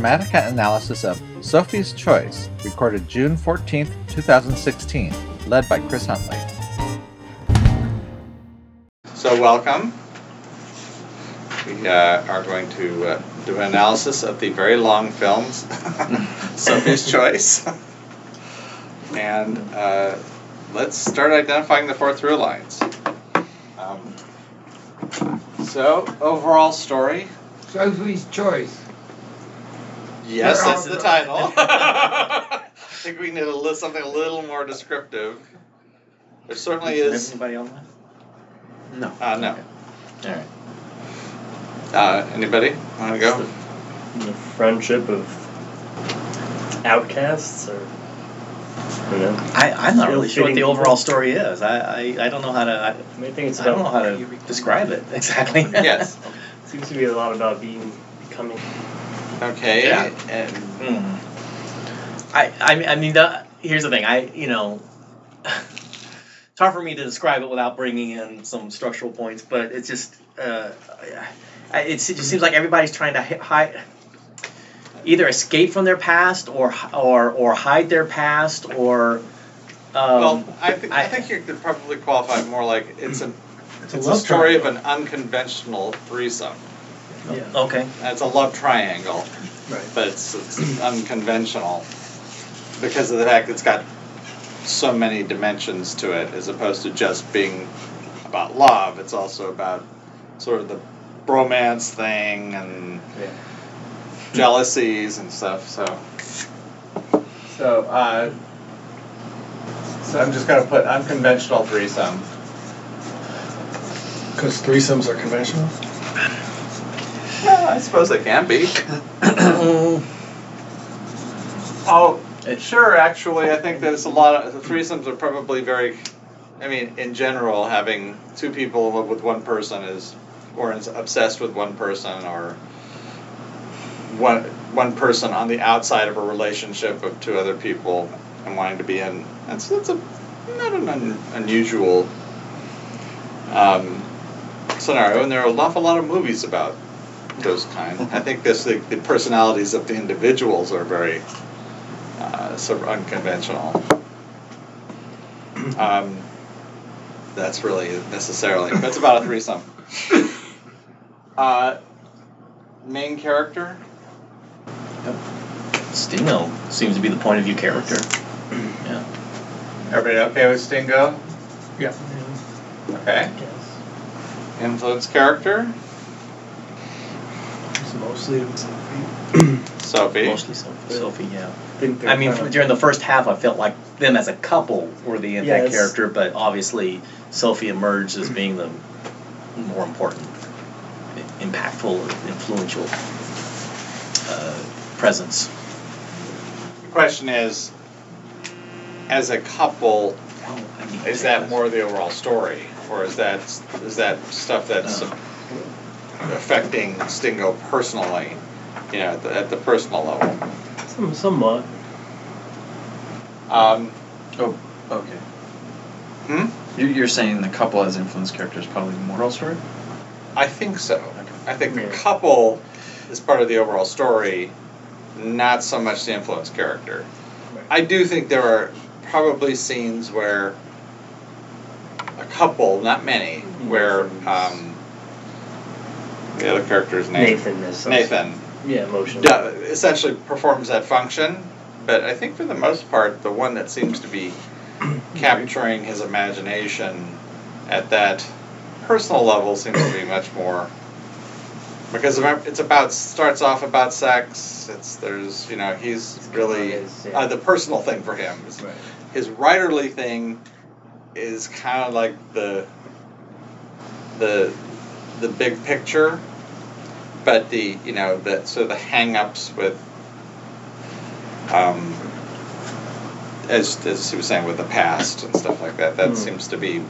Dramatica analysis of Sophie's Choice, recorded June 14th, 2016, led by Chris Huntley. So, welcome. We uh, are going to uh, do an analysis of the very long films, Sophie's Choice. and uh, let's start identifying the four through lines. Um, so, overall story. Sophie's Choice. Yes, They're that's the title. I think we need a li- something a little more descriptive. There certainly is. Anybody online? No. Uh, no. All right. Uh, anybody want to go? the friendship of outcasts or you know, I I'm not really sure what the overall story is. I, I, I don't know how to. I, I mean, I think it's I don't know how to describe it exactly. Yes. seems to be a lot about being becoming Okay. Yeah. And Mm. I, I, I mean, the, here's the thing. I, you know, it's hard for me to describe it without bringing in some structural points, but it's just, uh, it's, it just seems like everybody's trying to hide, either escape from their past or or or hide their past or. Um, well, I, think I I- think you could probably qualify more like it's an It's a it's a story of an unconventional threesome. Yeah. okay. It's a love triangle, right. but it's, it's unconventional because of the fact it's got so many dimensions to it, as opposed to just being about love. It's also about sort of the bromance thing and Yeah. jealousies and stuff. So, so, uh, so I'm just gonna put unconventional threesome. Because threesomes are conventional. Well, I suppose they can be. Oh, sure. Actually, I think there's a lot of the threesomes are probably very. I mean, in general, having two people with one person is, or is obsessed with one person, or one one person on the outside of a relationship of two other people and wanting to be in. That's that's a not an un, unusual um, scenario, and there are an awful lot of movies about those kind. I think this the, the personalities of the individuals are very uh, sort of unconventional. Um, that's really necessarily. That's about a threesome. Uh, main character. Yep. Stingo seems to be the point of view character. Yeah. Everybody okay with Stingo? Yeah. Okay. Yes. Influence character. It's mostly Sophie. Sophie. Mostly Sophie. Sophie, yeah. think I mean, kind of- during the first half, I felt like them as a couple were the Yeah, impact character, but obviously Sophie emerged as being the more important, impactful, or influential uh, presence. The question is, as a couple, Oh, I need to is that this. more the overall story, or is that is that stuff that's Uh. Affecting Stingo personally? You know, at the, at the personal level. some, somewhat. Um, Oh, okay. hmm? You- You're saying the couple as influence character is probably the overall story? I think so. I think the couple is part of the overall story, not so much the influence character. I do think there are probably scenes where a couple, not many, where um, the other character's name Nathan is Nathan Yeah, emotion. yeah, essentially performs that function. But I think for the most part, the one that seems to be capturing his imagination at that personal level seems to be much more because it's about starts off about sex. It's there's you know he's It's really his, yeah. uh, the personal thing for him. Right. His writerly thing is kind of like the the the big picture, but the you know the so the hang-ups with um, as as he was saying with the past and stuff like that. That Hmm. seems to be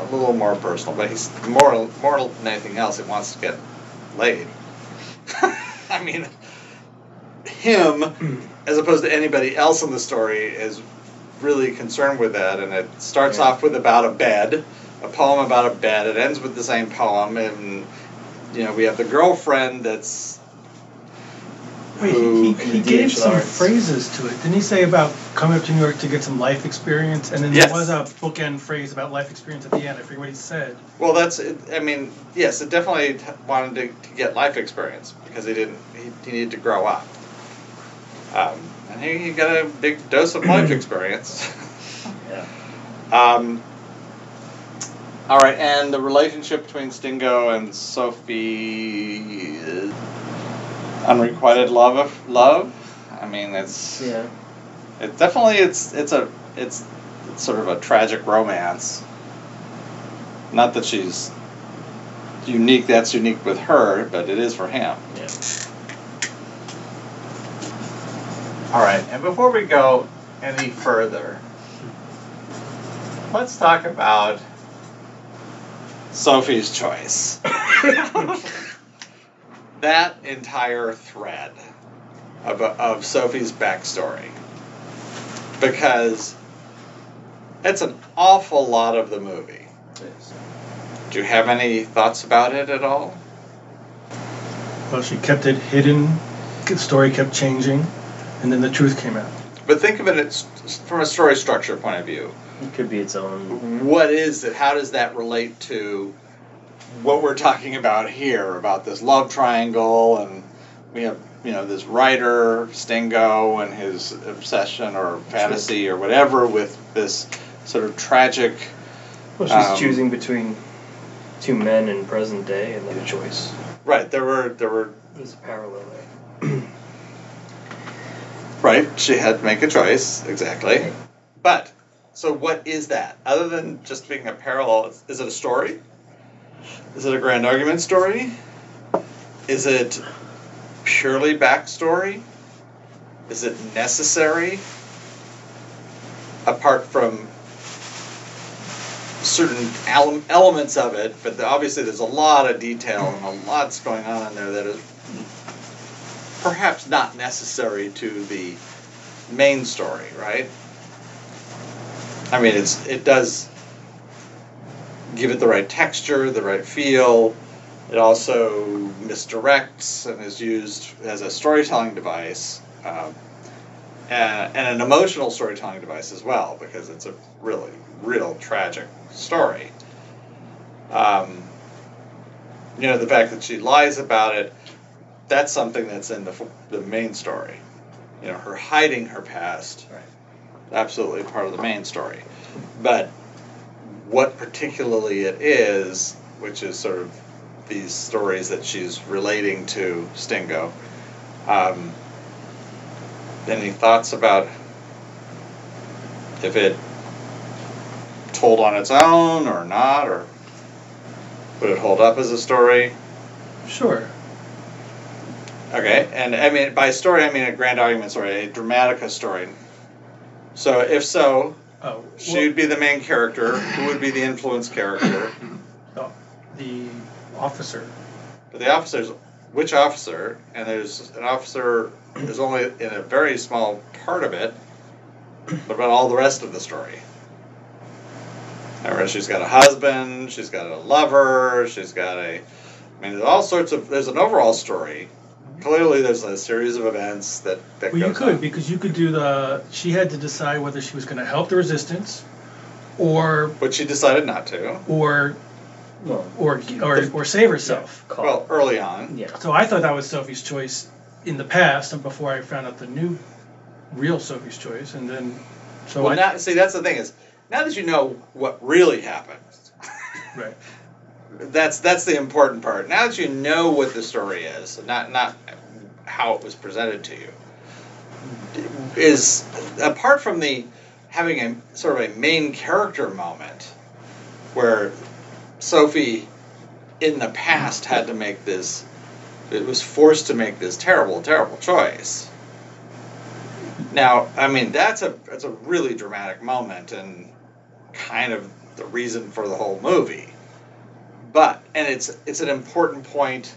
a little more personal. But he's more more than anything else. He wants to get laid. I mean, him as opposed to anybody else in the story is really concerned with that, and it starts Yeah. off with about a bed, a poem about a bed. It ends with the same poem, and you know we have the girlfriend that's Wait, who he, he, he the gave some phrases to it. Didn't he say about coming up to New York to get some life experience? And then Yes. there was a bookend phrase about life experience at the end. I forget what he said. Well, that's. it- I mean, yes, it definitely wanted to, to get life experience because he didn't. He, he needed to grow up. Um, and he, he got a big dose of life experience. Yeah. Um, all right, and the relationship between Stingo and Sophie, is unrequited love of love. I mean, it's Yeah. it definitely it's it's a it's, it's sort of a tragic romance. Not that she's unique. That's unique with her, but it is for him. Yeah. All right, and before we go any further, let's talk about Sophie's choice. that entire thread of, of Sophie's backstory. Because it's an awful lot of the movie. Do you have any thoughts about it at all? Well, she kept it hidden. The story kept changing, and then the truth came out. But think of it as, from a story structure point of view. It could be its own. What is it? How does that relate to what we're talking about here about this love triangle and we have you know this writer Stingo and his obsession or fantasy or whatever with this sort of tragic Well, she's Um, choosing between two men in present day and then a choice. right there were there were There's a parallel there. right she had to make a choice exactly but so what is that? Other than just being a parallel is- it a story? Is it a grand argument story? Is it purely backstory? Is it necessary? Apart from certain ele- elements of it but obviously there's a lot of detail and a lot's going on in there that is perhaps not necessary to the main story, right? I mean, it's it does give it the right texture, the right feel. It also misdirects and is used as a storytelling device, um, and, and an emotional storytelling device as well, because it's a really, real tragic story. Um, you know, the fact that she lies about it that's something that's in the, the main story. You know, her hiding her past, Right. Absolutely part of the main story. But what particularly it is, which is sort of these stories that she's relating to Stingo. Um, any thoughts about if it told on its own or not, or would it hold up as a story? Sure. Okay, and I mean by story I mean a grand argument story, a dramatica story. So if so, Oh, she would be the main character. Who would be the influence character? well, oh, the officer. But the officers, which officer? And there's an officer. is only in a very small part of it. What about all the rest of the story? Remember, she's got a husband. She's got a lover. She's got a. I mean, there's all sorts of. There's an overall story. Clearly, there's a series of events that that Well, you could on. because you could do the. She had to decide whether she was going to help the resistance, or But she decided not to. or Well, or or, or save herself. call. Well, early on. yeah. So I thought that was Sophie's choice in the past, and before I found out the new, real Sophie's choice, and then so well, I now see that's the thing is now that you know what really happened, right. that's that's the important part. Now that you know what the story is, not not how it was presented to you, is apart from the having a sort of a main character moment where Sophie in the past had to make this it was forced to make this terrible terrible choice now i mean that's a that's a really dramatic moment and kind of the reason for the whole movie but and it's it's an important point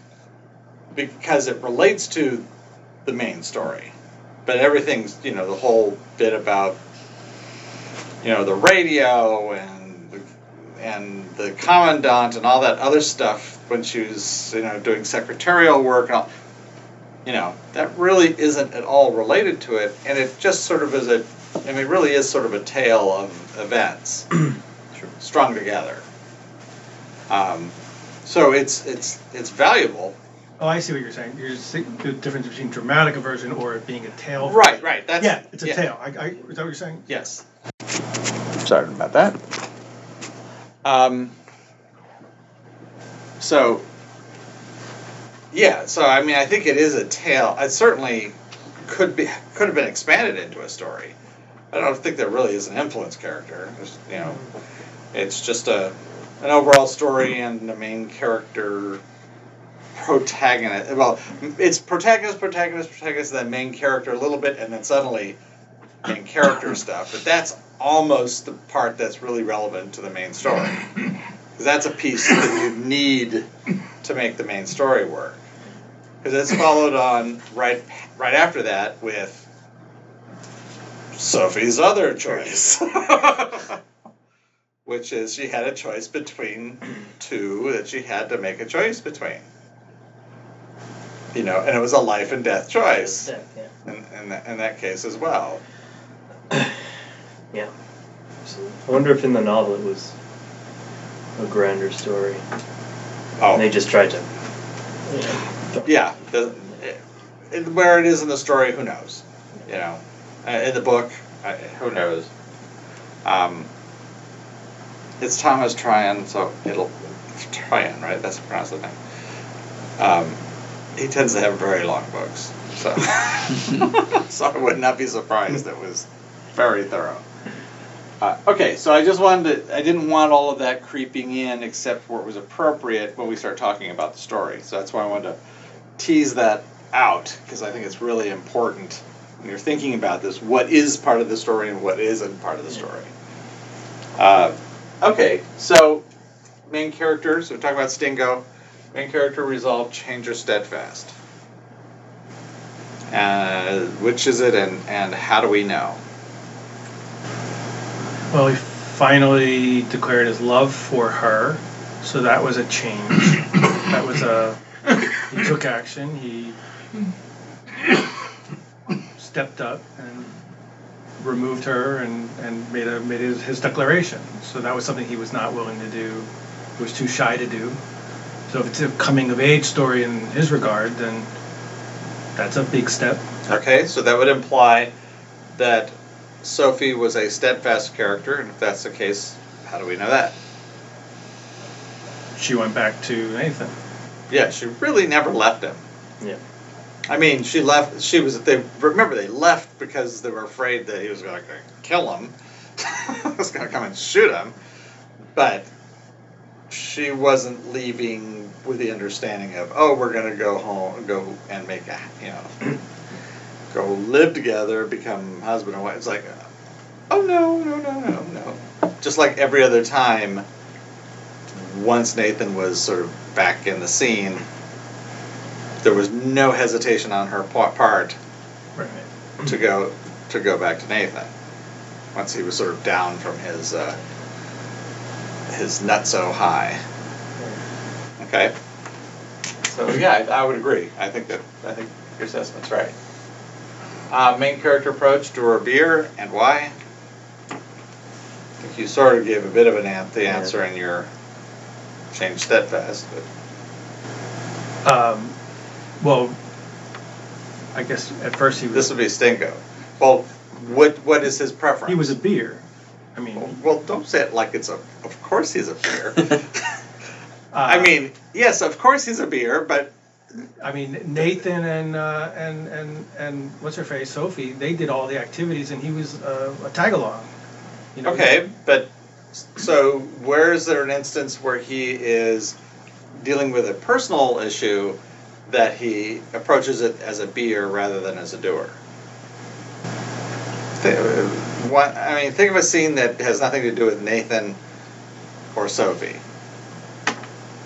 because it relates to the main story. But everything's you know the whole bit about you know the radio and the, and the commandant and all that other stuff when she was you know doing secretarial work and all you know, that really isn't at all related to it, and it just sort of is a, I mean, it really is sort of a tale of events. Strung together. Um, so it's it's it's valuable. Oh, I see what you're saying. You're saying the difference between dramatic version or it being a tale. Right, right. That's yeah, it's a yeah. tale. I, I, is that what you're saying? Yes. Sorry about that. Um, so, yeah, so I mean, I think it is a tale. It certainly could be could have been expanded into a story. I don't think there really is an influence character. There's, you know, it's just a an overall story and the main character protagonist. Well, it's protagonist, protagonist, protagonist, then main character a little bit, and then suddenly main character stuff. But that's almost the part that's really relevant to the main story. Because that's a piece that you need to make the main story work. Because it's followed on right right after that with Sophie's other choice. Which is she had a choice between two that she had to make a choice between. You know, and it was a life and death choice Yeah, yeah. in, in, that, in that case as well. Yeah. So I wonder if in the novel it was a grander story. Oh, And they just tried to. You know, yeah. The, it, where it is in the story, who knows? You know, uh, in the book, uh, who knows? Um, it's Thomas Tryon, so it'll Tryon, right? That's pronounced the name. Um, he tends to have very long books, so so I would not be surprised. It was very thorough. Uh, okay, so I just wanted to, I didn't want all of that creeping in except where it was appropriate when we start talking about the story. So that's why I wanted to tease that out because I think it's really important when you're thinking about this what is part of the story and what isn't part of the story. Uh, okay, so main characters, we're talking about Stingo. Main character resolve, change or steadfast. Uh, which is it and, and how do we know? Well, he finally declared his love for her, so that was a change. that was a. He took action. He stepped up and removed her and, and made a made his, his declaration. So that was something he was not willing to do. He was too shy to do. So if it's a coming of age story in his regard, then that's a big step. Okay, so that would imply that Sophie was a steadfast character, and if that's the case, how do we know that? She went back to Nathan. Yeah, she really never left him. Yeah. I mean, she left. She was. They remember they left because they were afraid that he was going to kill him. he was going to come and shoot him, but she wasn't leaving with the understanding of oh we're going to go home, go and make a you know, go live together, become husband and wife. It's like, oh no no no no no. Just like every other time. Once Nathan was sort of back in the scene, there was no hesitation on her part Right. to go to go back to Nathan once he was sort of down from his uh, his nut so high. Okay. So yeah, I, I would agree. I think that I think your assessment's right. Uh, main character approach: to her beer and why? I think you sort of gave a bit of an an- the answer in your change steadfast, but Um, well, I guess at first he was. this would be Stingo. Well, what what is his preference? He was a beer. I mean, Well, don't say it like it's a. Of course he's a beer. uh, I mean, yes, of course he's a beer, but I mean Nathan and uh, and and and what's her face Sophie. They did all the activities, and he was uh, a tag along. You know, okay, but so where is there an instance where he is dealing with a personal issue that he approaches it as a beer rather than as a doer? Th- uh, I mean, think of a scene that has nothing to do with Nathan or Sophie,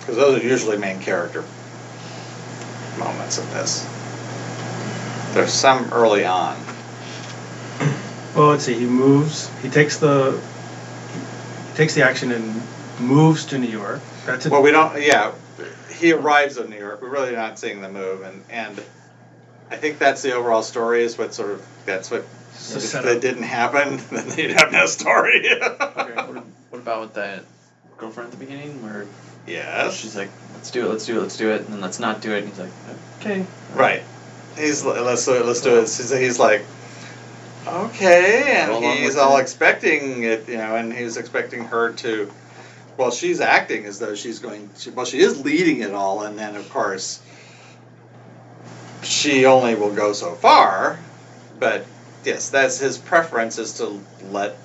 because those are usually main character moments in this. There's some early on. Well, let's see. He moves. He takes the. He takes the action and moves to New York. That's it. Well, we don't. Yeah, he arrives in New York. We're really not seeing the move, and and I think that's the overall story. Is what sort of that's what It's if that didn't happen, then you'd have no story. What, what about with that girlfriend at the beginning where Yeah. she's like, let's do it, let's do it, let's do it, and then let's not do it. And he's like, okay. Right. He's li- let's do it. Let's do it. He's, he's like, okay, and he's all expecting it, you know, and he's expecting her to. Well, she's acting as though she's going. She, well, she is leading it all, and then of course, she only will go so far. But yes, that's his preference is to let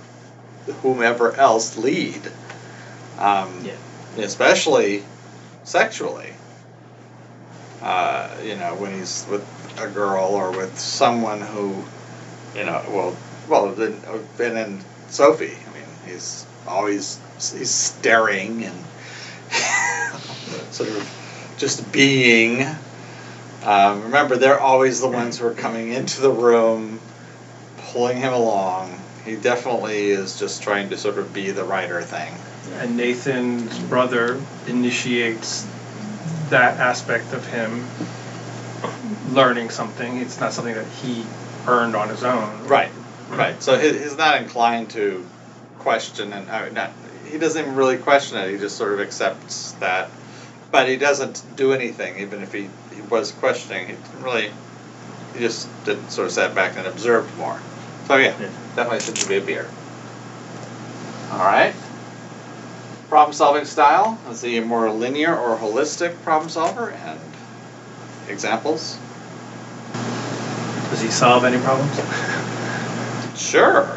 whomever else lead. Um, Yeah. Especially sexually uh, you know, when he's with a girl or with someone who, you know, well, well, then, and then Sophie. I mean, he's always he's staring and sort of just being. Um, remember, they're always the ones who are coming into the room, pulling him along. He definitely is just trying to sort of be the writer thing. And Nathan's brother initiates that aspect of him learning something. It's not something that he earned on his own. Right, right. So he, he's not inclined to question, and mean, not, he doesn't even really question it. He just sort of accepts that, but he doesn't do anything. Even if he, he was questioning, he didn't really. He just did sort of sat back and observed more. So yeah, Yeah. definitely seems to be a beer. All right. Problem solving style is he a more linear or holistic problem solver? And examples? Does he solve any problems? Sure.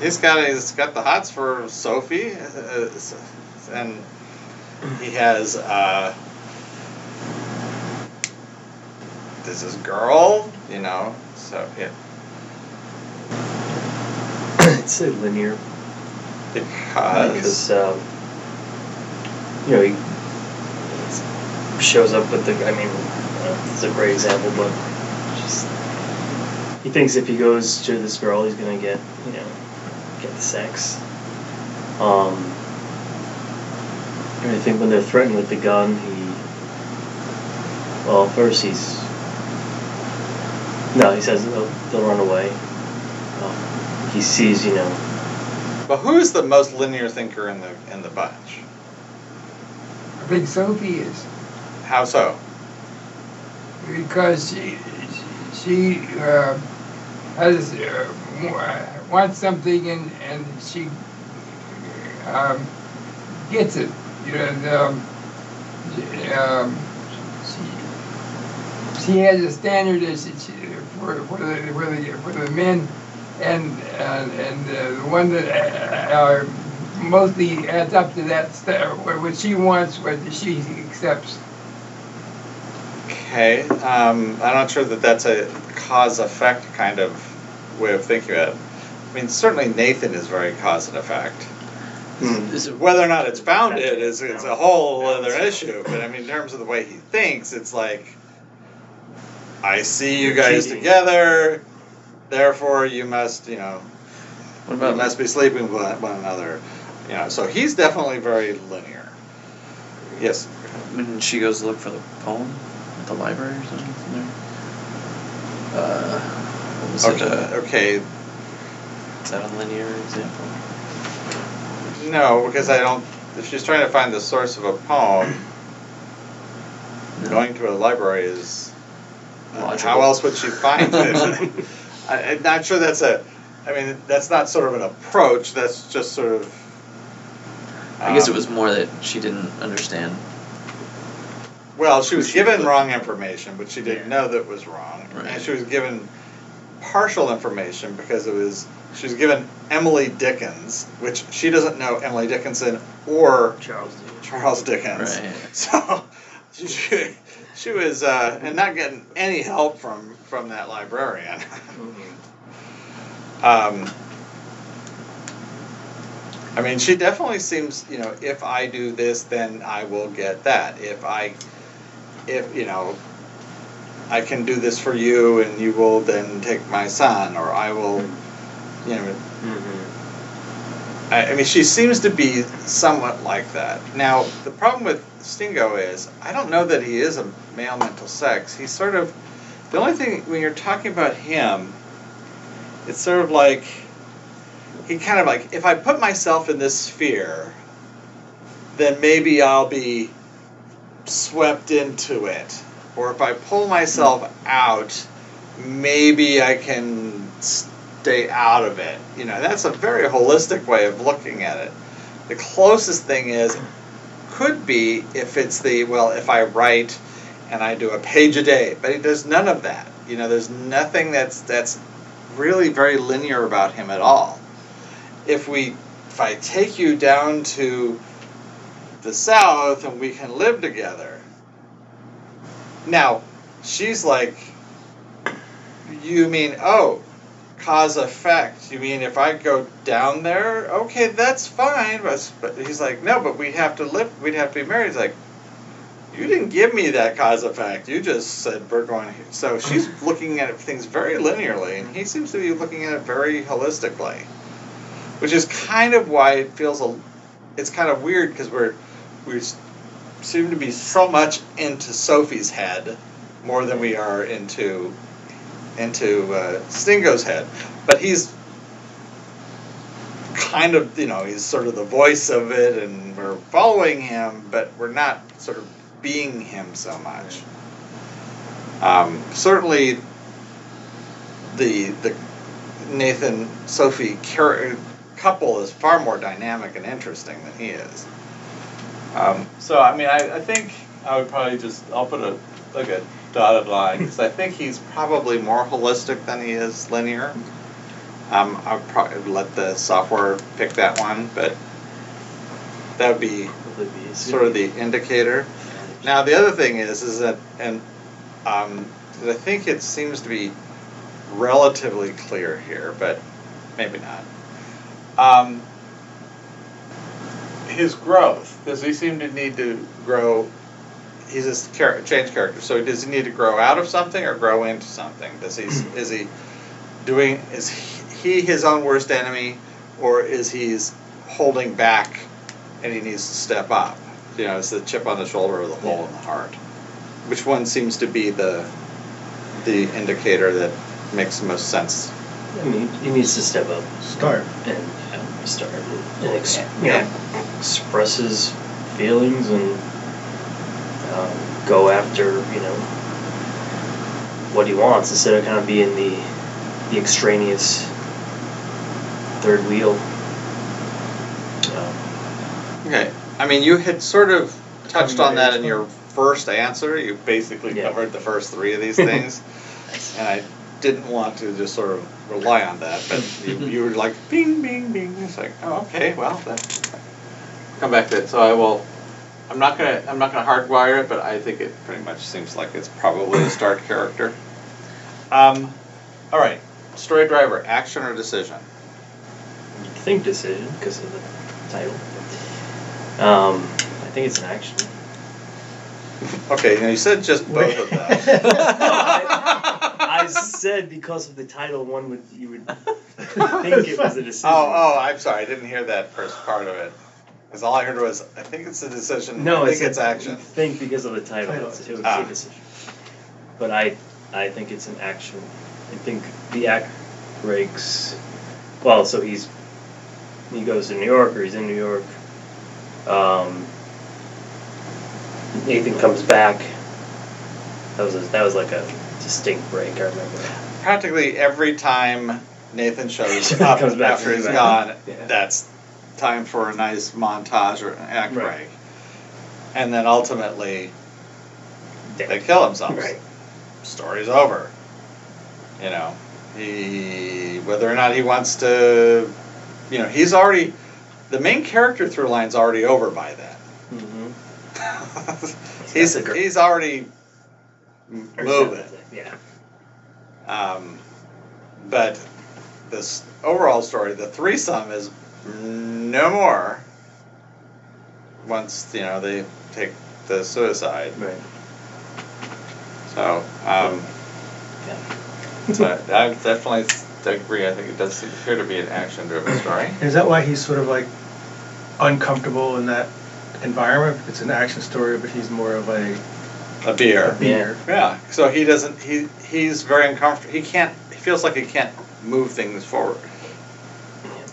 He's got he's got the hots for Sophie, uh, and he has uh, this is girl, you know. So yeah, I'd say linear because because um, you know he shows up with the. I mean, uh, it's a great example, but just he thinks if he goes to this girl, he's gonna get you know get sex. Um, and I think when they're threatened with the gun, he well first he's no he says they'll, they'll run away. Um, he sees you know but who's the most linear thinker in the in the bunch? I think Sophie is How so? because she she uh, has uh, wa- wants something and and she um, gets it. You know, and, um, um, she, she has a standard as she, for for the for the for the men, and and and uh, the one that uh, uh, mostly adds up to that st- what what she wants, what she accepts. Okay, um, I'm not sure that that's a cause effect kind of way of thinking about it. I mean, certainly Nathan is very cause and effect. Is it Whether or not it's founded is, is a whole other issue. But I mean, in terms of the way he thinks, it's like, I see you guys together, therefore you must, you know, what you must be sleeping with one one another. You know, so he's definitely very linear. Yes. when she goes to look for the poem at the library or something? There? Uh, what was it? Okay. Uh, okay. Is that a linear example? No, because I don't. If she's trying to find the source of a poem, No. going to a library is. uh, how else would she find it? I, I'm not sure that's a. I mean, that's not sort of an approach. That's just sort of. I guess it um, was more that she didn't understand. Well, she was given wrong information, but she didn't know that it was wrong, Right. and she was given partial information because it was. She was given Emily Dickens, which she doesn't know Emily Dickinson or Charles Dickens. Charles Dickens. Right. So she, she was uh, and not getting any help from from that librarian. um, I mean, she definitely seems, you know, if I do this, then I will get that. If I, if you know, I can do this for you, and you will then take my son, or I will, you know, Mm-hmm. I, I mean, she seems to be somewhat like that. Now, the problem with Stingo is, I don't know that he is a male mental sex. He's sort of, The only thing when you're talking about him, it's sort of like he kind of like if I put myself in this sphere, then maybe I'll be swept into it. Or if I pull myself out, maybe I can stay out of it. You know, that's a very holistic way of looking at it. The closest thing is could be if it's the well, if I write and I do a page a day, but there's none of that. You know, there's nothing that's that's really very linear about him at all. If we if I take you down to the south and we can live together. Now, she's like you mean oh, cause effect. You mean if I go down there, okay, that's fine. But, but he's like, no, but we have to live. We'd have to be married. He's like, you didn't give me that cause effect. You just said we're going. Here. So she's looking at things very linearly, and he seems to be looking at it very holistically, which is kind of why it feels a. It's kind of weird because we're we seem to be so much into Sophie's head more than we are into into uh, Stingo's head, but he's kind of you know he's sort of the voice of it, and we're following him, but we're not sort of being him so much. Um, certainly, the the Nathan Sophie couple is far more dynamic and interesting than he is. Um, so I mean, I, I think I would probably just I'll put a like a dotted line because I think he's probably more holistic than he is linear. Um, I'll probably let the software pick that one, but that would be sort of the indicator. Now the other thing is, is that, and um, I think it seems to be relatively clear here, but maybe not. Um, his growth. Does he seem to need to grow? He's a char- change character. So does he need to grow out of something or grow into something? Does he is he doing is he his own worst enemy, or is he's holding back and he needs to step up? You know, it's the chip on the shoulder or the hole in the heart. Which one seems to be the the indicator that makes the most sense? I mean, he needs to step up Start. and um, start and ex- you know, express his feelings and um, go after you know what he wants instead of kind of being the the extraneous third wheel. Um, Okay. I mean, you had sort of touched on that in your first answer. You basically Yeah. covered the first three of these things, and I didn't want to just sort of rely on that. But you, you were like, bing, bing, bing. It's like, oh, okay, well, then come back to it. So I will. I'm not gonna. I'm not gonna hardwire it, but I think it pretty much seems like it's probably a start character. Um, all right. Story driver, action or decision? you'd think decision because of the title. Um, I think it's an action. Okay, now you said just both of them. I said because of the title, one would you would think it was a decision. Oh, oh, I'm sorry. I didn't hear that first part of it. Because all I heard was, I think it's a decision. No, I think a- it's action. you Think because of the title, Title. it's, it Ah. a decision. But I, I think it's an action. I think the act breaks. Well, so he's he goes to New York or he's in New York. Um, Nathan comes back. That was a, that was like a distinct break. I remember. Practically every time Nathan shows Comes up back after to he's the gone. Yeah. that's time for a nice montage or an act Right. break. And then ultimately, Yeah. they kill themselves. Right. Story's over. You know, he whether or not he wants to, you know, he's already the main character through line's already over by then. Mm-hmm. he's the gr- he's already moving. Yeah. Um, but this overall story, the threesome is no more. Once you know they take the suicide, Right. so um, Yeah. so I definitely agree. I think it does appear to be an action-driven story. Is that why he's sort of like uncomfortable in that environment? It's an action story, but he's more of a a beer. Yeah. Yeah. So he doesn't. He he's very uncomfortable. He can't. He feels like he can't move things forward.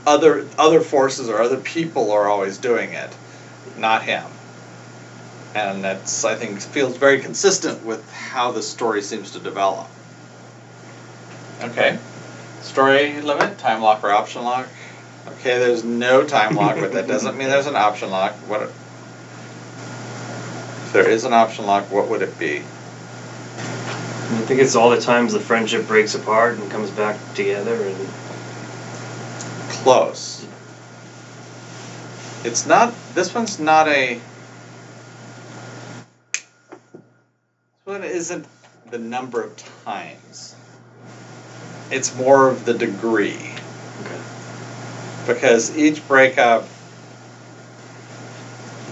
Other other forces or other people are always doing it, not him. And that's I think feels very consistent with how the story seems to develop. Okay. Story limit, time lock or option lock. Okay, there's no time lock, but that doesn't mean there's an option lock. What? If there is an option lock, what would it be? I think it's all the times the friendship breaks apart and comes back together and Close. It's not. This one's not a. This one isn't the number of times. It's more of the degree. Okay. Because each breakup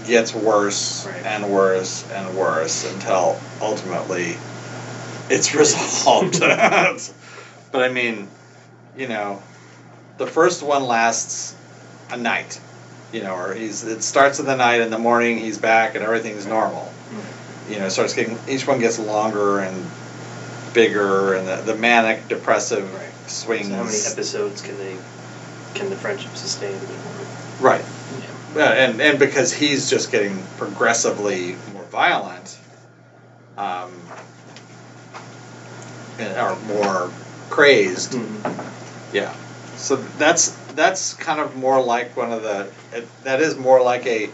gets worse Right. and worse and worse until ultimately it's resolved. but I mean, you know, the first one lasts a night, you know, or he's it starts in the night, in the morning he's back and everything's normal. You know, it starts getting each one gets longer and bigger, and the, the manic depressive Right. swings. So how many episodes can they can the friendship sustain? Right. Yeah, and and because he's just getting progressively more violent, um, and, or more crazed. Mm-hmm. Yeah. So that's that's kind of more like one of the it, that is more like a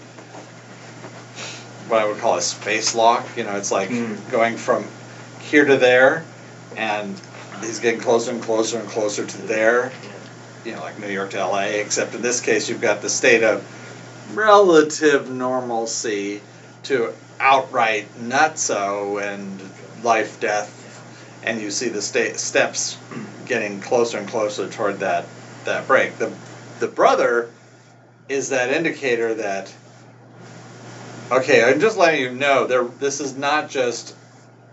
what I would call a space lock. You know, it's like Mm. going from here to there, and he's getting closer and closer and closer to there. You know, like New York to L.A. Except in this case, you've got the state of relative normalcy to outright nutso and life death, and you see the sta- steps getting closer and closer toward that that break. The the brother is that indicator that okay, I'm just letting you know there this is not just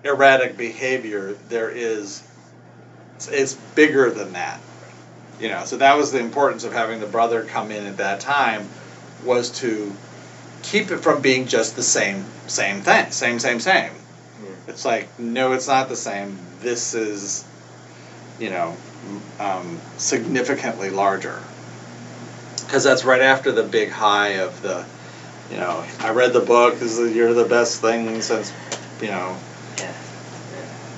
erratic behavior. There is it's, it's bigger than that. You know, so that was the importance of having the brother come in at that time was to keep it from being just the same same thing, same same same. It's like no, it's not the same. This is, you know, um, significantly larger. Because that's right after the big high of the, you know, I read the book. This is you're the best thing since, you know, Yeah.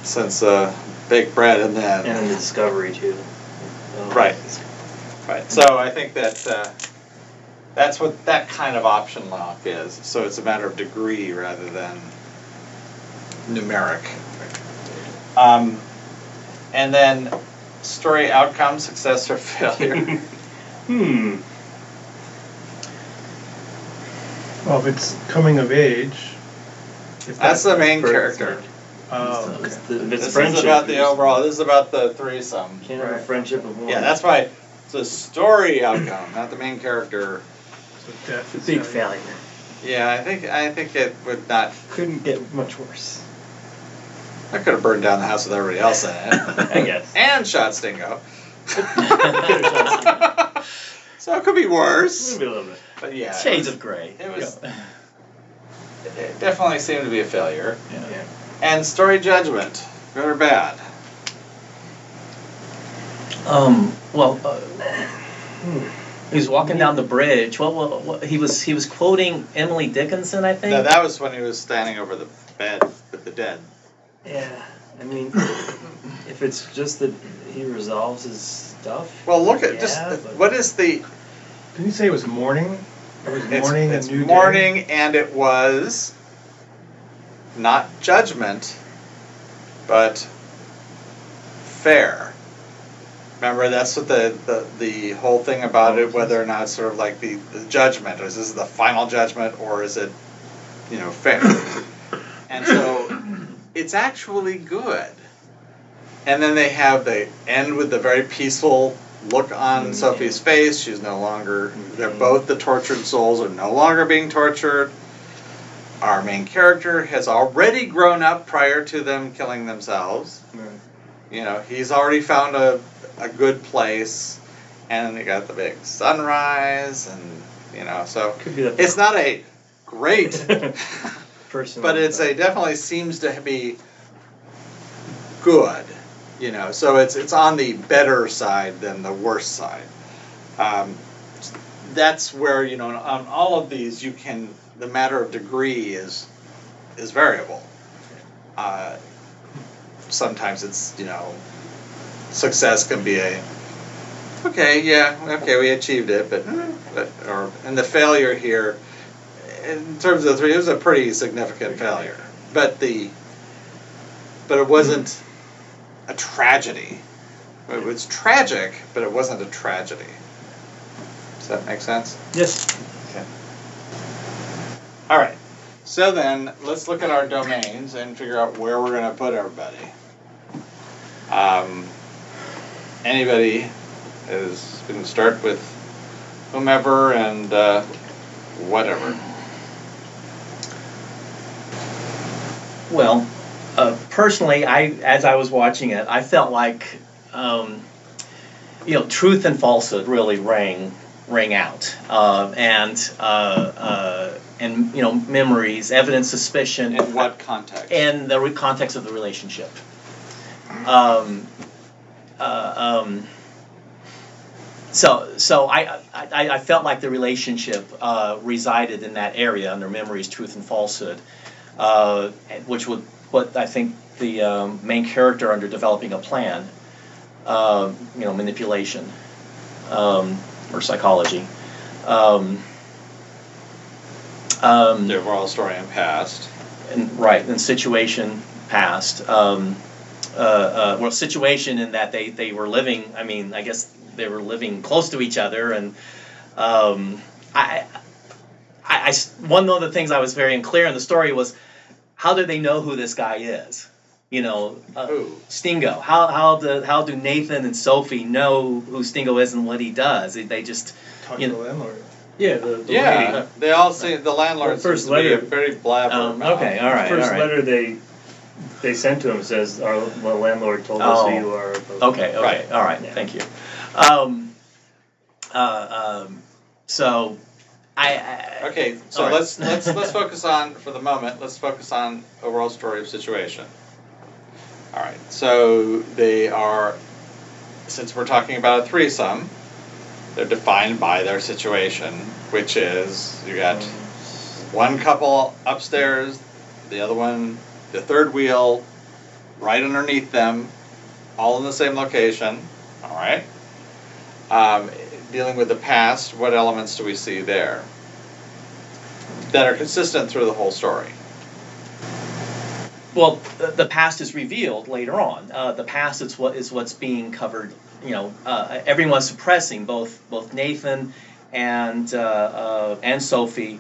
since uh, baked bread, and then And then the discovery too. Oh. Right. Right. So I think that uh, that's what that kind of option lock is. So it's a matter of degree rather than numeric. Um, and then story outcome, success or failure. Hmm. Well, if it's coming of age, if That's the main First- character. Oh, okay. It's the- it's This is about the overall. This is about the threesome. Can't have a friendship of one. Yeah, that's why it's a story outcome, not the main character. So death is big failure. failure. Yeah, I think I think it would not. Couldn't get much worse. I could have burned down the house with everybody else in it. I guess. and shot Stingo. so it could be worse. Maybe a little bit. But yeah, Shades was- of gray. it was- It definitely seemed to be a failure. Yeah. And story judgment, good or bad? Um. Well, uh, he was walking down the bridge. What, what, what? He was he was quoting Emily Dickinson, I think. No, that was when he was standing over the bed with the dead. Yeah. I mean, if it's just that he resolves his stuff. Well, look at just Yeah, but- what is the Didn't you say it was morning? It was it's, morning, it's a new morning, day. and it was not judgment, but fair. Remember, that's what the, the, the whole thing about it, whether or not it's sort of like the, the judgment, is this the final judgment, or is it, you know, fair? and so it's actually good. And then they have they end with the very peaceful look on mm-hmm. Sophie's face. She's no longer, they're mm-hmm. both the tortured souls are no longer being tortured. Our main character has already grown up prior to them killing themselves. Right. You know, he's already found a, a good place, and they got the big sunrise, and, you know, so Could be that. it's not a great. person. but it's a definitely seems to be good, you know. So it's it's on the better side than the worse side. Um, that's where you know on all of these you can the matter of degree is is variable. Uh, sometimes it's you know success can be a okay yeah okay we achieved it but, eh, but or and the failure here in terms of three it was a pretty significant failure but the but it wasn't a tragedy it was tragic but it wasn't a tragedy does that make sense Yes. okay all right. So then, let's look at our domains and figure out where we're going to put everybody. Um, anybody is going to start with whomever and uh, whatever. Well, uh, personally, I as I was watching it, I felt like, um, you know, truth and falsehood really rang rang out, uh, and uh, uh, and you know, memories, evidence, suspicion, In what context? and the re- context of the relationship. Um, uh, um, so, so I, I, I felt like the relationship uh, resided in that area under memories, truth, and falsehood, uh, which would what I think the um, main character under developing a plan, uh, you know, manipulation um, or psychology. Um, um, the overall story and past. and right and situation past um, uh, uh, well situation in that they, they were living i mean i guess they were living close to each other and um, I, I, I s- one of the things i was very unclear in the story was how do they know who this guy is you know uh, stingo how, how, do, how do nathan and sophie know who stingo is and what he does they, they just Talk You to know- the landlord. Yeah. The, the Yeah, lady- they all see the landlord Well, first seems to be a letter- very blabber. um, okay all right First all right letter they they sent to him says our the landlord told us Oh. who you are. Okay, okay, Right. all right, Yeah. thank you. Um, uh, um, so, I, I Okay, so All right. let's let's let's focus on for the moment. Let's focus on overall story of situation. All right, so they are, since we're talking about a threesome, they're defined by their situation, which is you got one couple upstairs, the other one, the third wheel, right underneath them, all in the same location. All right. Um, dealing with the past, what elements do we see there that are consistent through the whole story? well, the, past is revealed later on. Uh, the past is what is what's being covered. You know, uh, everyone's suppressing both both Nathan and uh, uh, and Sophie,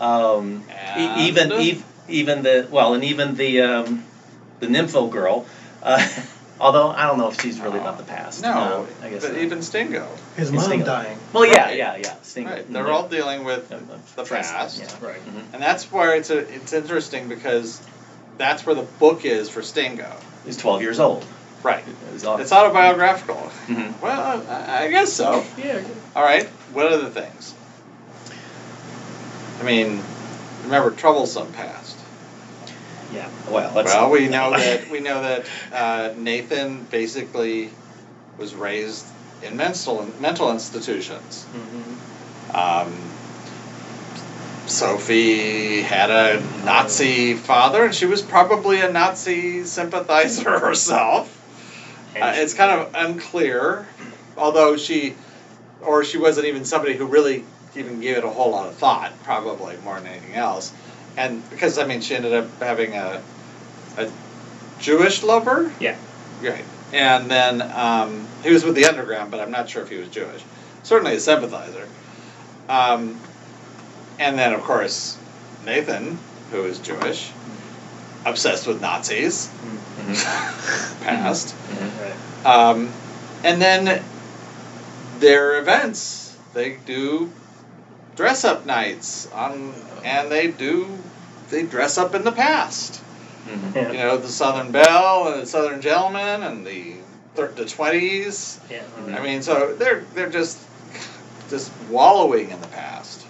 um, And? e- even ev- even the well, and even the um, the nympho girl. Uh, although I don't know if she's really about the past. No, I guess but not. even Stingo. His It's mom Stingo. dying. Well, yeah, Right. yeah, yeah. Sting, Right, they're yeah. all dealing with Yeah, the past. yeah. Right. Mhm. And that's where it's a, it's interesting because that's where the book is for Stingo. He's 12 years old. Right. It's It's autobiographical. Mhm. Well, I, I guess so. Yeah. All right. What other things? I mean, remember troublesome past. Yeah. Well, let's, Well, we know that we know that uh, Nathan basically was raised in mental mental institutions. Mm-hmm. Um, Sophie had a Nazi father, and she was probably a Nazi sympathizer herself. Uh, it's kind of unclear, although she, or she wasn't even somebody who really even gave it a whole lot of thought, probably more than anything else. And because I mean, she ended up having a, a Jewish lover. Yeah. Right. And then um, he was with the underground, but I'm not sure if he was Jewish. Certainly a sympathizer. Um, and then, of course, Nathan, who is Jewish, obsessed with Nazis, Mhm. past. Right. Um, and then their events, they do dress up nights on, and they do they dress up in the past. Mhm. Yeah. You know, the Southern Belle and the Southern Gentleman and the thir- the twenties. Yeah. I mean, so they're they're just just wallowing in the past.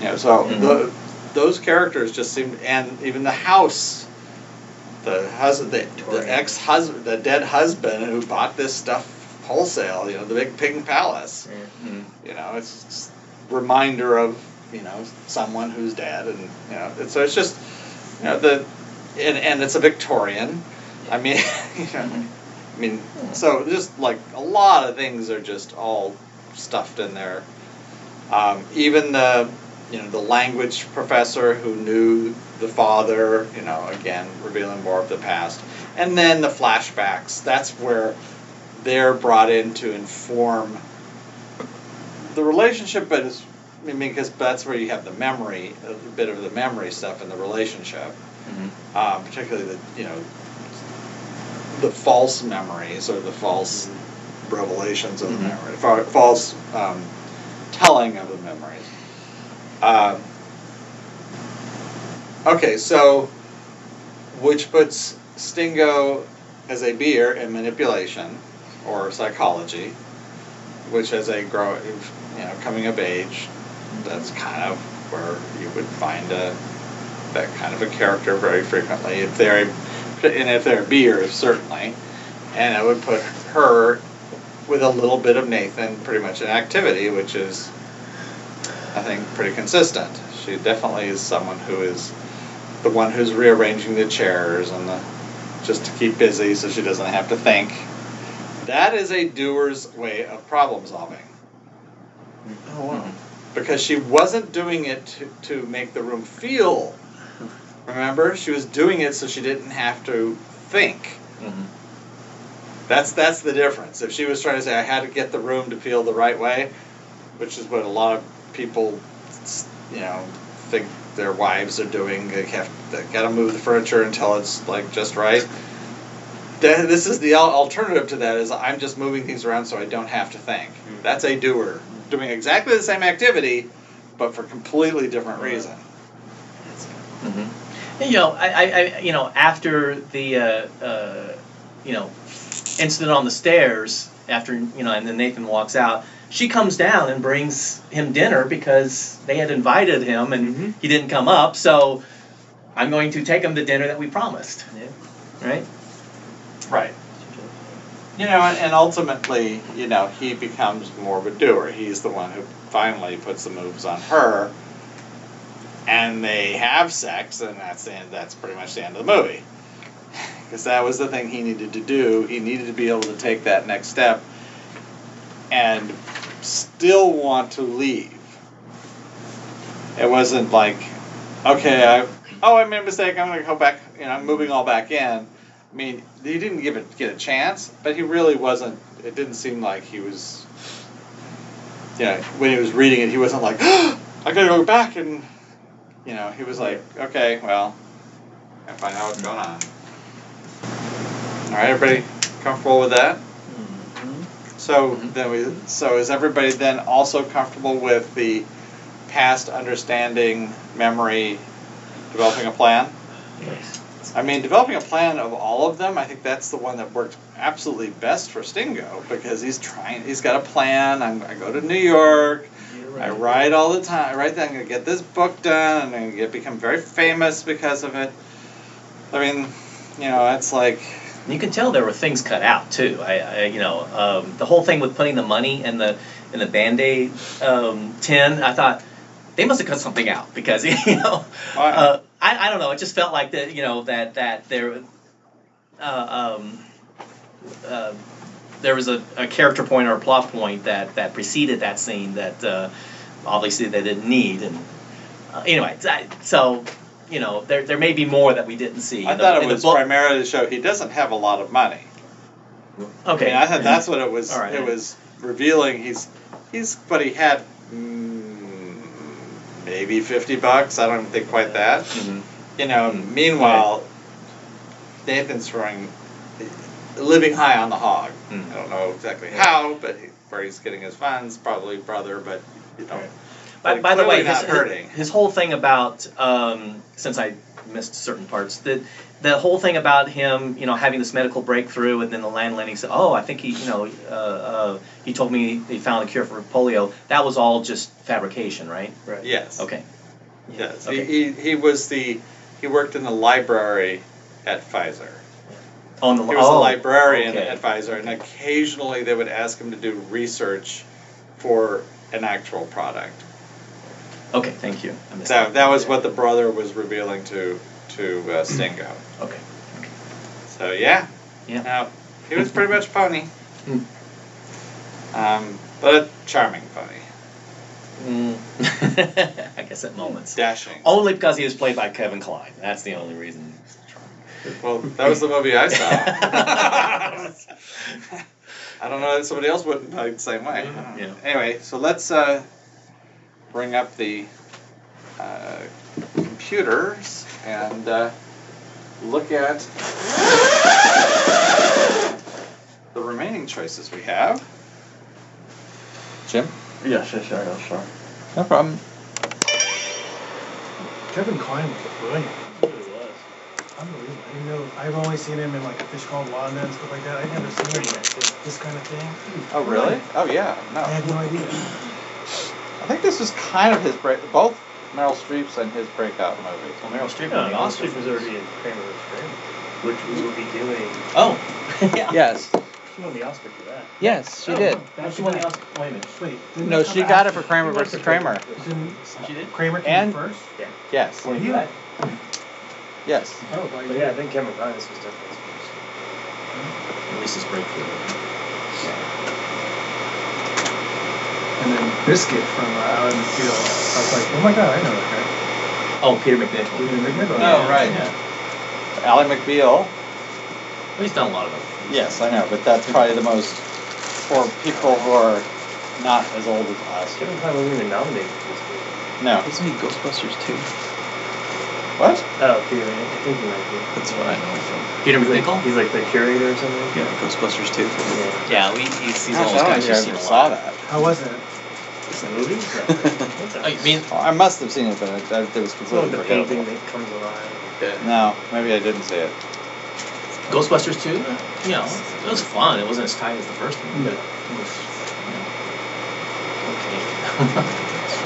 You know, so Mhm. the those characters just seem, and even the house, the husband, the, the ex husband, the dead husband who bought this stuff wholesale. You know, the big pink palace. Mm. You know, it's just reminder of you know someone who's dead, and you know, it's, so it's just you know the, and and it's a Victorian. I mean, you know, I mean, so just like a lot of things are just all stuffed in there. Um, even the you know the language professor who knew the father, you know, again revealing more of the past, and then the flashbacks. That's where they're brought in to inform the relationship, but it's I mean because that's where you have the memory, a bit of the memory stuff in the relationship, Mhm. um, particularly the you know the false memories or the false revelations of Mhm. the memory, fa- false um, telling of the memories. Um, okay, so which puts Stingo as a beer in manipulation or psychology, which as a grow, you know, coming of age, that's kind of where you would find a that kind of a character very frequently. If they're and if they're beers, certainly, and it would put her with a little bit of Nathan, pretty much an activity, which is, I think, pretty consistent. She definitely is someone who is the one who's rearranging the chairs and the just to keep busy so she doesn't have to think. That is a doer's way of problem solving. Oh wow. Because she wasn't doing it to, to make the room feel. Remember? She was doing it so she didn't have to think. Mhm. That's that's the difference. If she was trying to say I had to get the room to feel the right way, which is what a lot of people, you know, think their wives are doing. They have they got to move the furniture until it's like just right. That, this is the alternative to that is I'm just moving things around so I don't have to think. That's a doer doing exactly the same activity, but for completely different reason. Mhm. And, you know, I, I, you know, after the, uh, uh, you know, incident on the stairs, after you know, and then Nathan walks out, she comes down and brings him dinner because they had invited him and Mhm. he didn't come up. So I'm going to take him the dinner that we promised. Yeah. Right. Right. You know, and, ultimately, you know, he becomes more of a doer. He's the one who finally puts the moves on her, and they have sex, and that's the end, that's pretty much the end of the movie. Because that was the thing he needed to do. He needed to be able to take that next step, and still want to leave. It wasn't like, okay, I oh I made a mistake. I'm gonna go back. You know, I'm moving all back in. I mean, he didn't give it get a chance, but he really wasn't. It didn't seem like he was. Yeah, when he was reading it, he wasn't like, I gotta go back and, you know, he was like, okay, well, I find out what's going on. All right, everybody comfortable with that? Mm-hmm. So mm-hmm. then we. So is everybody then also comfortable with the past understanding, memory, developing a plan? Yes. I mean, developing a plan of all of them, I think that's the one that worked absolutely best for Stingo because he's trying. He's got a plan. I'm, I go to New York. I write all the time. I write that I'm gonna get this book done. and I'm gonna get become very famous because of it. I mean, you know, it's like You can tell there were things cut out too. I, I you know, um, the whole thing with putting the money in the in the band aid um, tin. I thought they must have cut something out because you know, uh, I, I don't know. It just felt like that you know that that there, uh, um, uh, there was a, a character point or a plot point that that preceded that scene that uh, obviously they didn't need and uh, anyway. I- So you know, there there may be more that we didn't see. I the, thought it was primarily to show he doesn't have a lot of money. I Okay, mean, I thought that's what it was. Right. It was revealing he's he's but he had maybe fifty bucks. I don't think quite that. Mhm. You know. Mm. Meanwhile, Nathan's throwing living high on the hog. Mm. I don't know exactly how, but where he's getting his funds, probably brother, but you know. By, but by the way, his, hurting. his whole thing about um, since I missed certain parts, the the whole thing about him, you know, having this medical breakthrough, and then the landlady said, "Oh, I think he, you know, uh, uh, he told me he found a cure for polio." That was all just fabrication, right? Right. Yes. Okay. Yes, Okay. he, he, he was the, he worked in the library at Pfizer. On the He was a oh, librarian okay. at Pfizer, and occasionally they would ask him to do research for an actual product. Okay, thank you. I missed So that was what the brother was revealing to to uh, Stingo. Okay. So yeah, Yeah. Now he was pretty much phony, Hmm. um, but a charming phony, Mm. I guess at moments. dashing. Only because he was played by Kevin Kline. That's the only reason. Well, that was the movie I saw. I don't know that somebody else wouldn't play the same way. Yeah. Anyway, so let's uh, bring up the uh, computers and uh, look at the remaining choices we have. Jim? Yeah, sure, sure, yeah, sure. No problem. Kevin Kline was brilliant. Was. Unbelievable. I didn't know. I've only seen him in like a fish called Wanda and stuff like that. I'd never seen him in this, this kind of thing. Oh, really? Oh, yeah. No. I had no idea. I think this was kind of his break. Both Meryl Streep's and his breakout movie. Well, Meryl Streep No, the Meryl Oscar. Streep was already in Kramer vs. Kramer, which we will be doing. Oh, yeah. Yes, She won the Oscar for that. yes, she Oh, did. back She won the back. Oscar. Wait a minute. Wait. No, she got it for Kramer versus Kramer. Didn't She did. Kramer came And- first? Yes, When you- that? yes. Oh, But yeah, I think Cameron Dias was definitely his first. At least his breakthrough. And then Biscuit from uh, Ally McBeal. I was like, oh my god, I know that guy. Oh, Peter MacNicol. Peter MacNicol. Oh, right. Yeah. Ally McBeal. Well, he's done a lot of them. Yes, I know, but that's probably the most for people who are not as old as us. Kevin Kline wasn't even nominated for this movie. No. Isn't he Ghostbusters too? What? Oh, Peter, I think he might be. That's what I know from. Peter He's like, MacNicol? he's like the curator or something. Yeah, Ghostbusters too. Yeah. Yeah, we, he's, he's Gosh, almost I guys don't you've seen I a ever saw that. How was it? It's a movie? What's Oh, you mean, Oh, I must have seen it, but it, it was It's one completely with the painting that comes alive. Yeah. No, maybe I didn't see it. Ghostbusters 2? You know, it was fun. It wasn't as tight as the first one, but it was, you know, okay.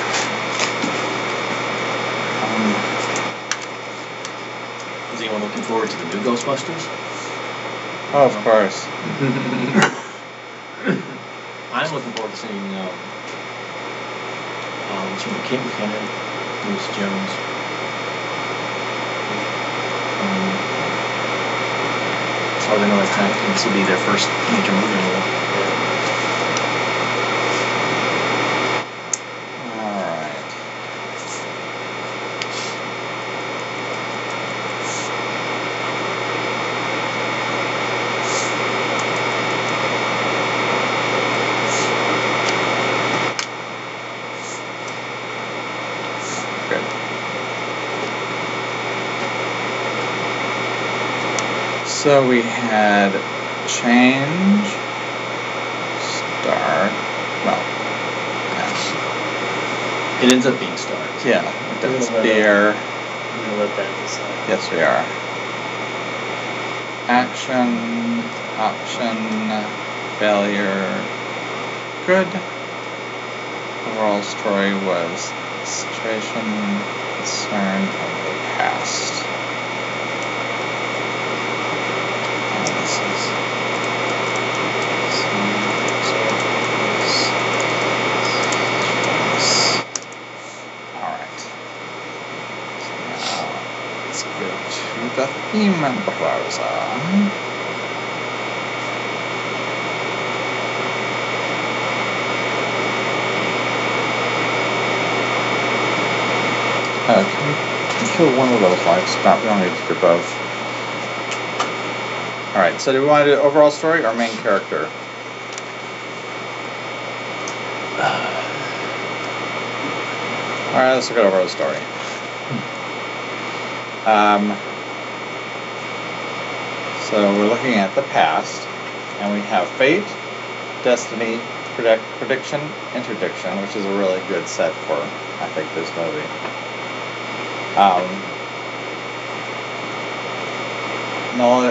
Um, Is anyone looking forward to the new Ghostbusters? Oh, of course. I'm looking forward to seeing, um, um, what's her name? Kate McKinnon, Bruce Jones. Um, know, kind of, this will be their first major movie role. All right. Good. So we had change, start, well, yeah. It ends up being stars. Yeah, that's beer. I'm gonna let that decide. Yes, we are. Action, option, failure, good. Overall story was situation, concern of the past. Oh, this is. Alright. Now, let's go the theme browser. Can we kill one of those lights? No, we don't need to do both. Alright, so do we want to do overall story or main character? Alright, let's look at overall story. Um, so we're looking at the past, and we have fate, destiny, predict, prediction, interdiction, which is a really good set for, I think, this movie. Um,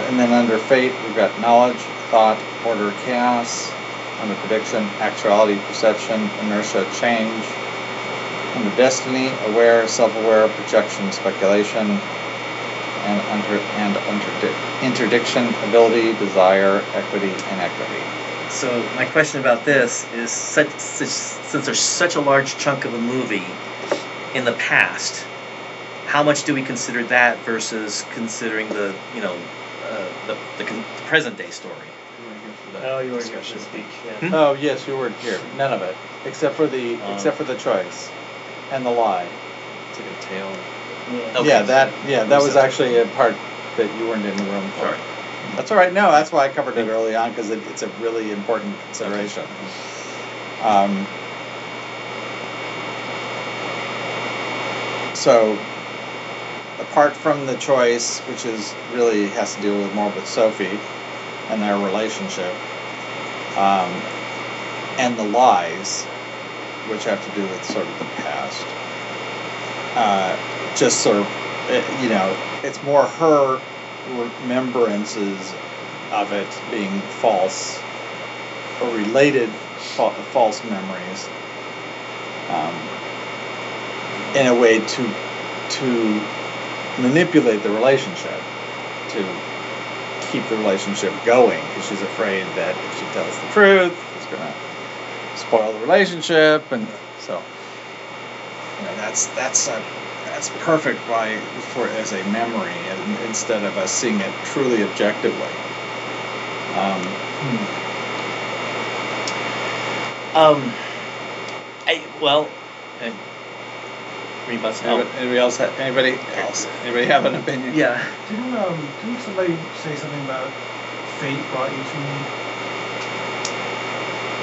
and then under fate, we've got knowledge, thought, order, chaos, under prediction, actuality, perception, inertia, change, under destiny, aware, self-aware, projection, speculation, and under and under interdiction, ability, desire, equity, and equity. So my question about this is such, such since there's such a large chunk of a movie in the past, how much do we consider that versus considering the you know uh, the, the, con- the present day story? Oh, you were here for the speech. Yeah. Hmm? Oh yes, you weren't here. None of it, except for the Um, except for the choice, and the lie. It's like a tail. Yeah. Okay. Yeah, that yeah, that was actually a part that you weren't in the room for. Sorry. That's all right. No, that's why I covered it early on because it, it's a really important consideration. Um, so, apart from the choice, which is really has to deal with more with Sophie and their relationship, um, and the lies, which have to do with sort of the past, uh, just sort of, uh, you know, it's more her remembrances of it being false or related fa- false memories um, in a way to to manipulate the relationship to keep the relationship going because she's afraid that if she tells the truth it's going to spoil the relationship and so you know that's that's a that's perfect by for as a memory and, instead of us seeing it truly objectively. Um, Um, I well, rebuts. Oh, anybody, anybody else? ha- Anybody else? Anybody have an opinion? yeah. Didn't um didn't somebody say something about fate brought you to me?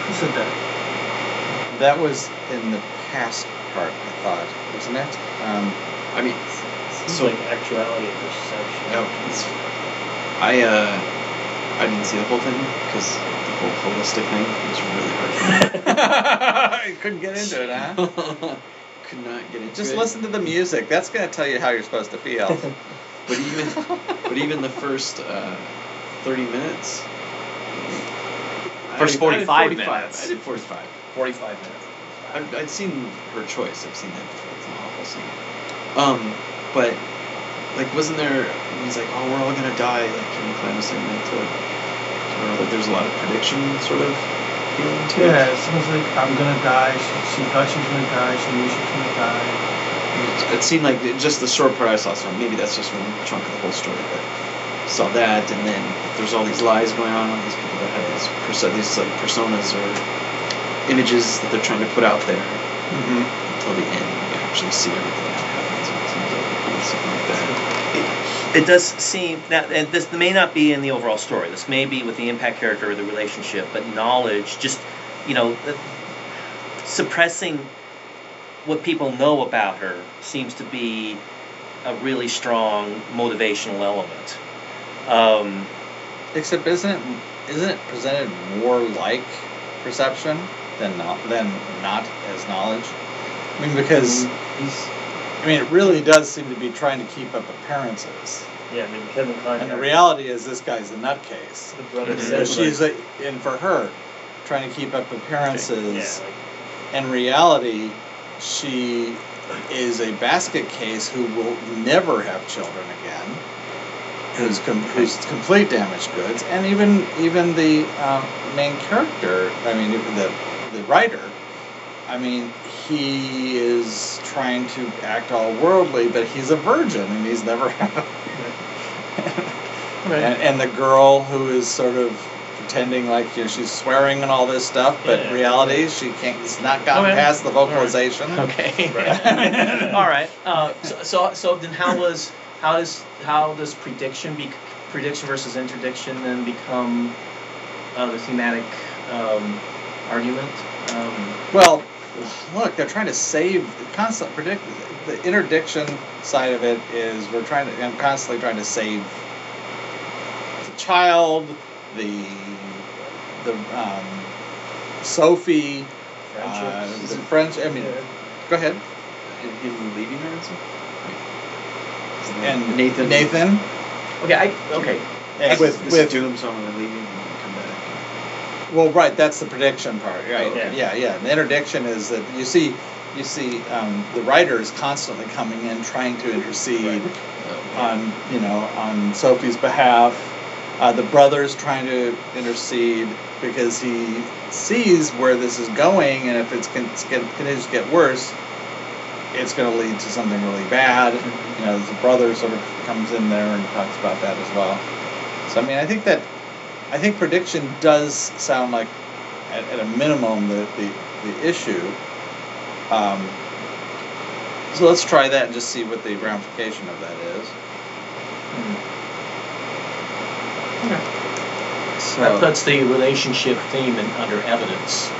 Who said that? That was in the past part, I thought, wasn't it? Um, I mean, Seems So- like actuality and perception. no, it's, I uh, I didn't see the whole thing because the whole holistic thing was really hard for me. you couldn't get into it, huh? Could not get into Just it. Just listen to the music. That's going to tell you how you're supposed to feel. But even, but even the first uh, thirty minutes. First did- I did 45 45. minutes. I did forty-five. Forty-five minutes. I've, I'd seen her choice. I've seen that before. It's an awful scene. Um, but like, wasn't there? He's like, oh, we're all gonna die. Like, can you plan was saying that to, her? Like, there's a lot of prediction sort of feeling to it. Yeah, someone's like, I'm gonna die. She, she thought she was gonna die. She knew she was gonna die. It seemed like just the short part I saw. So maybe that's just one chunk of the whole story. But saw that, and then there's all these lies going on. All these people that have these perso- these like personas or images that they're trying to put out there hmm until the end. You actually see everything that happens. It seems like it's something like that. It does seem that and this may not be in the overall story. This may be with the impact character or the relationship, but knowledge, just you know, suppressing what people know about her seems to be a really strong motivational element. Um, Except isn't it isn't it presented more like perception than not than not as knowledge? I mean, because He's I mean, it really does seem to be trying to keep up appearances, yeah. I mean Kevin Kline. and the reality is this guy's a nutcase. The brother So says she's like, a, and for her, trying to keep up appearances. yeah, like, In reality, she is a basket case who will never have children again. Who's com- who's complete damaged goods, and even even the um, main character. I mean, the the writer. I mean, he is trying to act all worldly, but he's a virgin, and he's never had. and, and the girl who is sort of pretending like you know she's swearing and all this stuff, but in Yeah. reality she can't. It's not gotten Okay. past the vocalization. okay. Right. All right. Uh, so, so so then how was how does how does prediction be prediction versus interdiction then become uh, the thematic um, argument? Um, Well, look, they're trying to save constant predict. The interdiction side of it is we're trying to. I'm constantly trying to save the child, the the um, Sophie, uh, the French. I mean, Yeah. go ahead. And him leaving her and stuff. And Nathan. Nathan okay. I okay. and with with Doom, so I'm gonna leave you and then come back. Well, right, that's the prediction part, right? Yeah. Yeah, yeah. And the interdiction is that you see, you see, um, the writer is constantly coming in trying to intercede on, you know, on Sophie's behalf. Uh, the brother's trying to intercede because he sees where this is going, and if it's, con- it's get, continues to get worse, it's going to lead to something really bad. You know, the brother sort of comes in there and talks about that as well. So I mean, I think that I think prediction does sound like, at, at a minimum, the the, the issue. Um, so let's try that and just see what the ramification of that is. So That puts the relationship theme in, under evidence.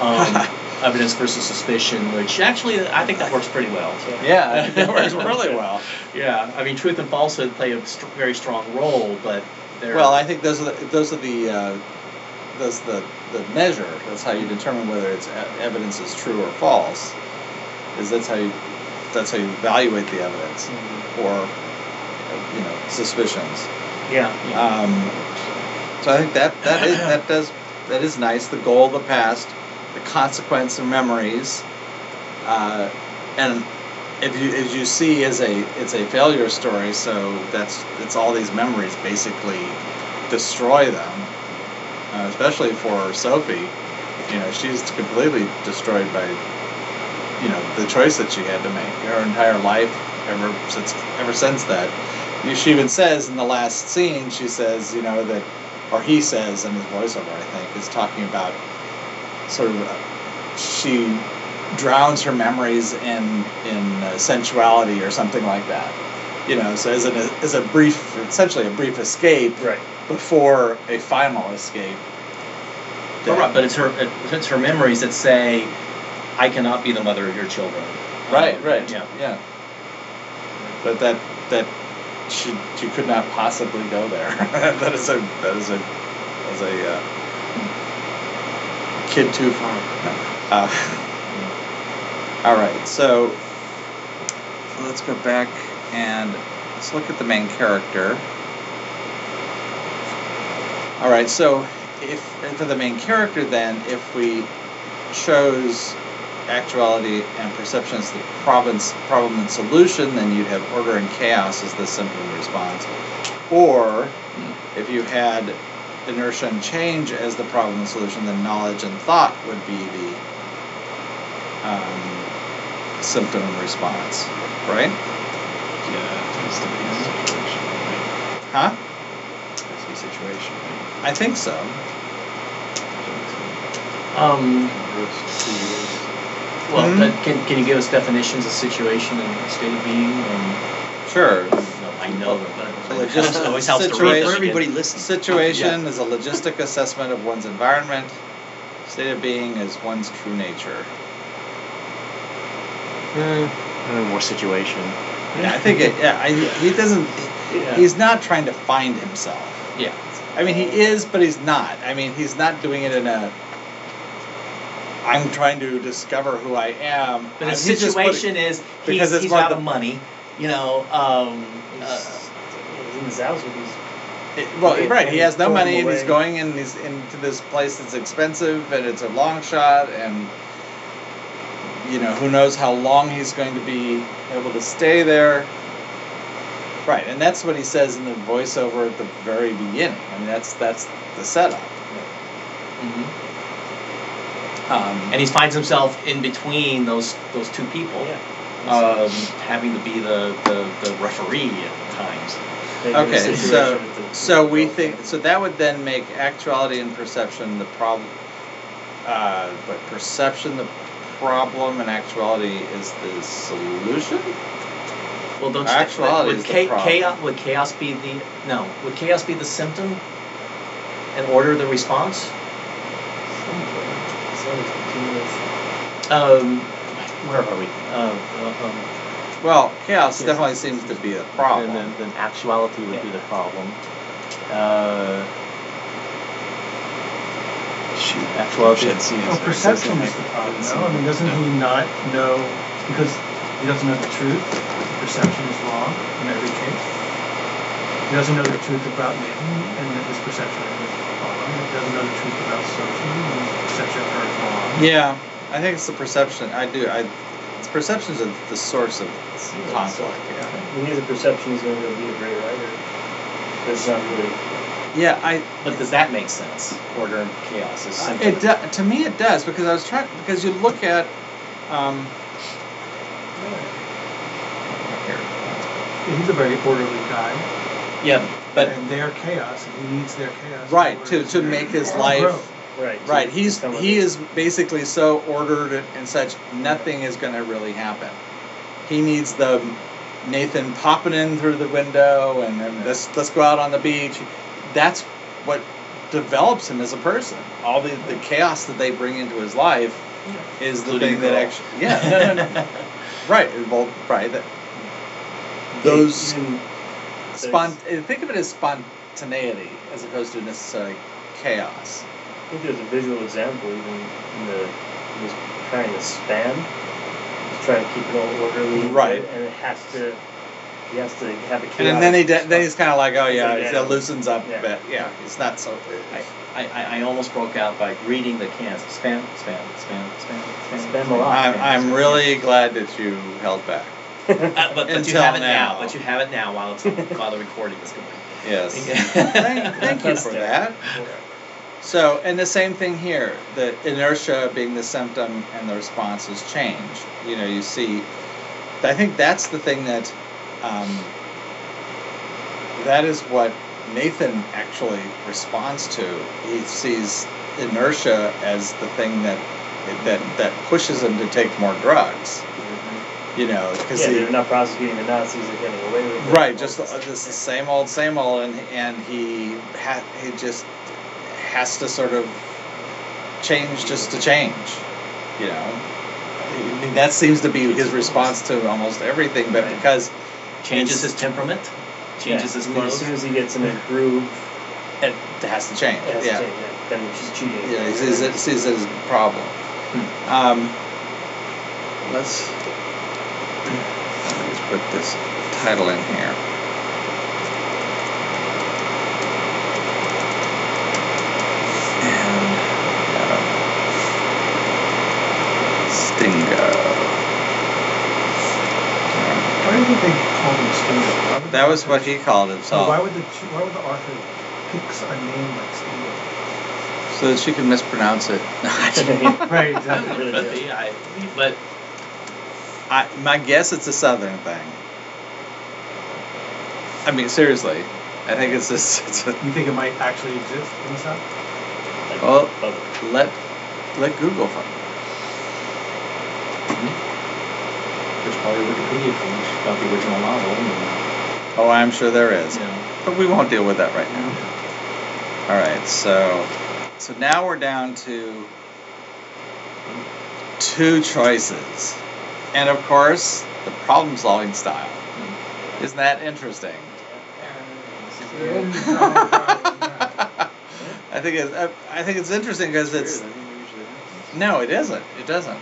Um, evidence versus suspicion, which actually I think that works pretty well. So. yeah, I think that works really well. Yeah, I mean, truth and falsehood play a st- very strong role, but they're Well, I think those are the, those are the uh, those the the measure. That's how you determine whether it's evidence is true or false. Is that's how you that's how you evaluate the evidence or you know suspicions. yeah, yeah. Um, so I think that that is that does that is nice. The goal of the past, the consequence of memories, uh, and if you as you see as a it's a failure story. So that's it's all these memories basically destroy them, uh, especially for Sophie. You know she's completely destroyed by you know the choice that she had to make her entire life ever since ever since that. She even says in the last scene, she says, you know, that, or he says in his voiceover, I think, is talking about sort of, uh, she drowns her memories in in uh, sensuality or something like that. You know, so as, an, as a brief, essentially a brief escape right. before a final escape. But, right, but it's her it's her memories that say, "I cannot be the mother of your children." Right, Um, right, Yeah. yeah. But that that she she could not possibly go there. that is a that is a as a uh, kid too far. Uh, all right, so let's go back and let's look at the main character. All right, so if for the main character, then if we chose actuality and perception as the problem, problem and solution, then you'd have order and chaos as the symptom response. Or if you had inertia and change as the problem and solution, then knowledge and thought would be the um, symptom and response. Right? Yeah, it has to be a situation, right? Huh? It has a situation, right? I think so. Um, well, Hmm? uh, can, can you give us definitions of situation and state of being? Um, Sure. no, I know them, but Well, it it just just- always helps to read situation- them For everybody listening. Situation is a logistic assessment of one's environment. State of being is one's true nature. Hmm. more situation. Yeah, I think it. Yeah, I, he doesn't. Yeah. He's not trying to find himself. Yeah. I mean, he is, but he's not. I mean, he's not doing it in a. I'm trying to discover who I am. But I'm- his he's just putting- situation is because he's, it's he's one of out the- of money. You know, um, uh, He's in his house with his. It- well, Yeah, right. He has no throwing money, and he's going and he's into this place that's expensive, and it's a long shot, and you know who knows how long he's going to be able to stay there. Right, and that's what he says in the voiceover at the very beginning. I mean, that's that's the setup. Um, and he finds himself in between those those two people, Yeah. um, having to be the, the, the referee at times. Okay, so so we think so that would then make actuality and perception the problem. Uh, but perception the problem and actuality is the solution. Well, don't you Actuality would, is the chaos would chaos be the no? Would chaos be the symptom, and order the response? Um, where are we? Uh, uh, um, Well, chaos Yes. definitely seems to be a problem. And then, then actuality would be the problem. Uh, Shoot. Actuality. Should see Well, it. Well, perception is the problem, no? I mean, doesn't he not know, because he doesn't know the truth, perception is wrong in every case? He doesn't know the truth about Nathan and that his perception of his mom. He doesn't know the truth about Sophie and his perception of her mom. Yeah, I think it's the perception. I do. I. It's perceptions of the source of conflict. Yeah. When he the a perception he's going to be a great writer. But it's not really. Yeah. I. But does that make sense? Order and chaos is simple. It do, to me it does because I was trying because you look at. Um. He's a very orderly guy. Yeah, but and their chaos, and he needs their chaos. Right to to make his life. grow. Right. Right, he's he is basically so ordered and- and such. Nothing is going to really happen. He needs the Nathan popping in through the window and, and let's let's go out on the beach. That's what develops him as a person. All the, the chaos that they bring into his life is the Including thing that girl. actually yeah no no no right well right that those Even- spont eh, think of it as spontaneity as opposed to necessarily chaos. I think there's a visual example even in the he was trying to span. He's trying to keep it all orderly. Right. And it has to. He has to have a chaos. And then he de- then he's kind of like, oh yeah, like, it loosens up Yeah. a bit. Yeah, it's not so. I, I, I almost broke out by reading the cans. Spam, spam, spam, spam, spam. Spam a lot. I'm I'm really glad that you held back. Uh, but, but you have it now. now. But you have it now while it's while the recording is going. Yes. Yeah. thank, thank you for that. So, and the same thing here. The inertia being the symptom and the response is change. You know, you see. I think that's the thing that. Um, that is what Nathan actually responds to. He sees inertia as the thing that that that pushes him to take more drugs. You know, because Yeah, he they're not prosecuting the Nazis. They're getting away with it. Right, just this is same old, same old, and and he ha- he just has to sort of change just to change, you know. I mean, that seems to be his response to almost everything, but Right. because Changes his temperament. Changes his I mean, as soon as he gets in a groove, it has to change. it has yeah, to change. Yeah, Then she's cheating. yeah, he sees it, sees it as a problem. Hmm. Um, let's let's put this title in here. And uh, Stingo. Why do you think they called him Stingo? Would That was what he called So himself, why would the why would the author pick a name like Stingo? so that she could mispronounce it. Right, exactly. Really But, good. I, but I, my guess it's a southern thing. I mean, seriously, I think it's this. It's a, You think it might actually exist in the South? Well- oh. let let Google find. it there's probably a Wikipedia page about the original novel. Oh, I'm sure there is, know, but we won't deal with that right now. All right, so so now we're down to two choices, and of course the problem-solving style. Mm. Isn't that interesting? I think it's I, think it's interesting because it's Weird, I think we usually have. No, it isn't. It doesn't.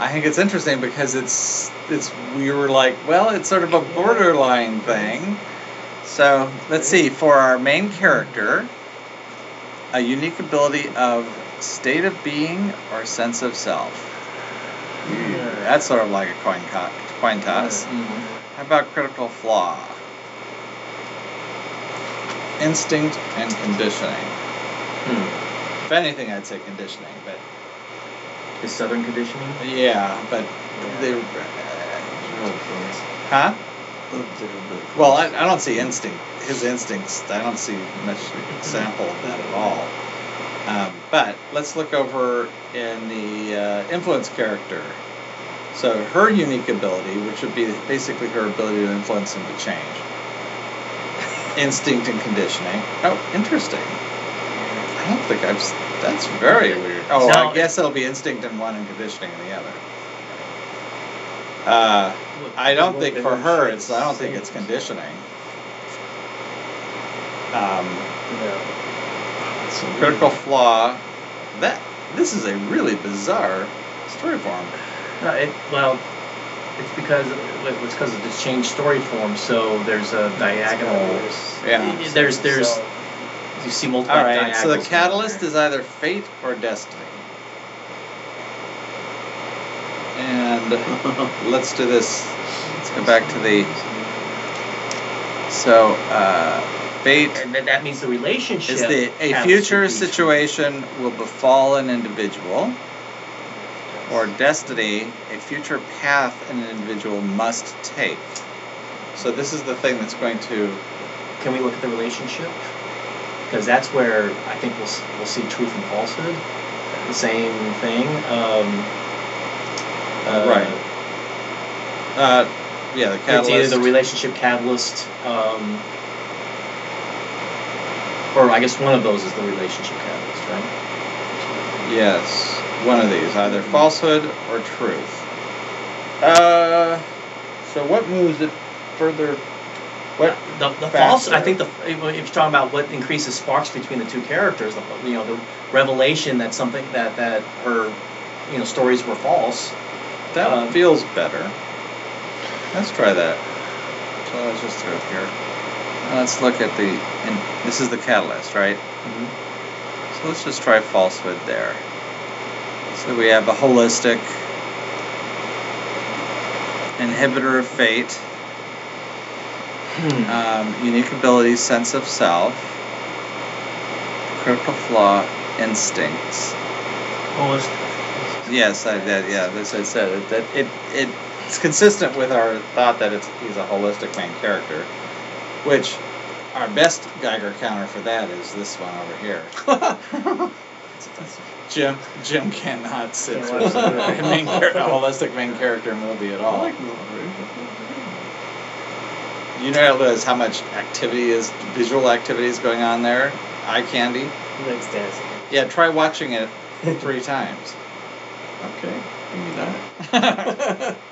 I think it's interesting because it's it's we were like, well, it's sort of a borderline thing. So let's see. For our main character, a unique ability of state of being or sense of self. That's sort of like a coin co- coin toss. How about critical flaw? Instinct and conditioning. hmm. If anything, I'd say conditioning, but Is Southern conditioning? yeah, but they. Really close. Huh? They're really close. Well, I, I don't see instinct. His instincts. I don't see much example of that at all. Um, but let's look over in the uh, influence character. So her unique ability, which would be basically her ability to influence him to change. Instinct and conditioning. Oh, interesting. I don't think I've. That's very weird. Oh, No, I guess it'll be instinct in one and conditioning in the other. Uh, I don't think for her it's I don't think it's conditioning. Um, Yeah. So weird. critical flaw. That this is a really bizarre story form. No, it, well, It's because it's because of the changed story form. So there's a diagonal. Yeah. There's there's you see multiple. All right. So the catalyst is either fate or destiny. And let's do this. Let's go back to the. So, uh, fate And then that means the relationship is the a future situation will befall an individual, or destiny, a future path an individual must take. So this is the thing that's going to. Can we look at the relationship? Because that's where I think we'll we'll see truth and falsehood. The same thing. Um, uh, Right. Uh, yeah, the catalyst. It's either the relationship catalyst, um, or I guess one of those is the relationship catalyst, right? Yes, one of these, either falsehood or truth. Uh, so what moves it further? What? The, the false. I think the if you're talking about what increases sparks between the two characters, the, you know, the revelation that something that that her, you know, stories were false. That Um, feels better. Let's try that. So let's just throw it here. Let's look at the. And this is the catalyst, right? Mm-hmm. So let's just try falsehood there. So we have a holistic inhibitor of fate. Um, unique ability, sense of self, critical flaw, instincts. Holistic. Yes, I, that, yeah, that's what I said. It, that it, it, it's consistent with our thought that it's, he's a holistic main character, which our best Geiger counter for that is this one over here. Jim Jim cannot sit through a, main char- a holistic main character movie at all. You realize how much activity is visual activity is going on there? Eye candy. He likes dancing. Yeah, try watching it three times. Okay, give me that.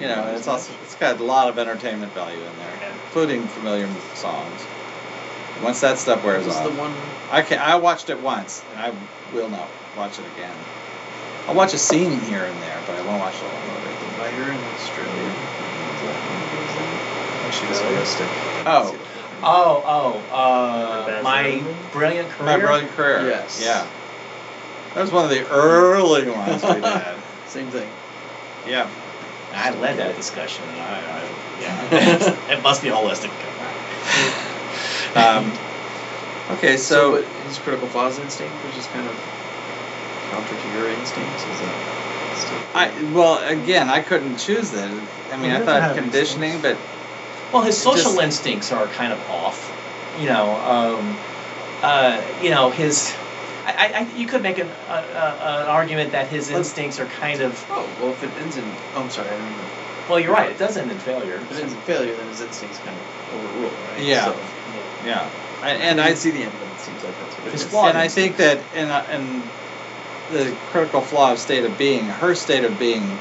You know, it's also it's got a lot of entertainment value in there, including familiar songs. Once that stuff wears What was off, the one? I can I watched it once, and I will not watch it again. I'll watch a scene here and there, but I won't watch the whole movie. The writer in Australia. She was holistic. Oh, Oh, oh, uh, my brilliant career. my brilliant career. Yes. Yeah. That was one of the early ones we did. Same thing. Yeah. I led that discussion, and I, I yeah, it must be holistic. Um, okay, so, but his critical flaws instinct, which is kind of counter to your instincts, is that still? I well again I couldn't choose that. I mean He I thought have conditioning, but Well, his social just- instincts are kind of off. You know, um, uh, you know his. I, I, I- you could make an, a, a, an argument that his instincts are kind of. Oh well, if it ends in oh, I'm sorry, I didn't Know. Well, you're right. It does end in failure. If it ends in failure, then his instincts kind of overrule, right? Yeah. So, yeah, and, and I I see the end, but it seems like that's what it His is. flaw- and I think that in uh, in the critical flaw of state of being, her state of being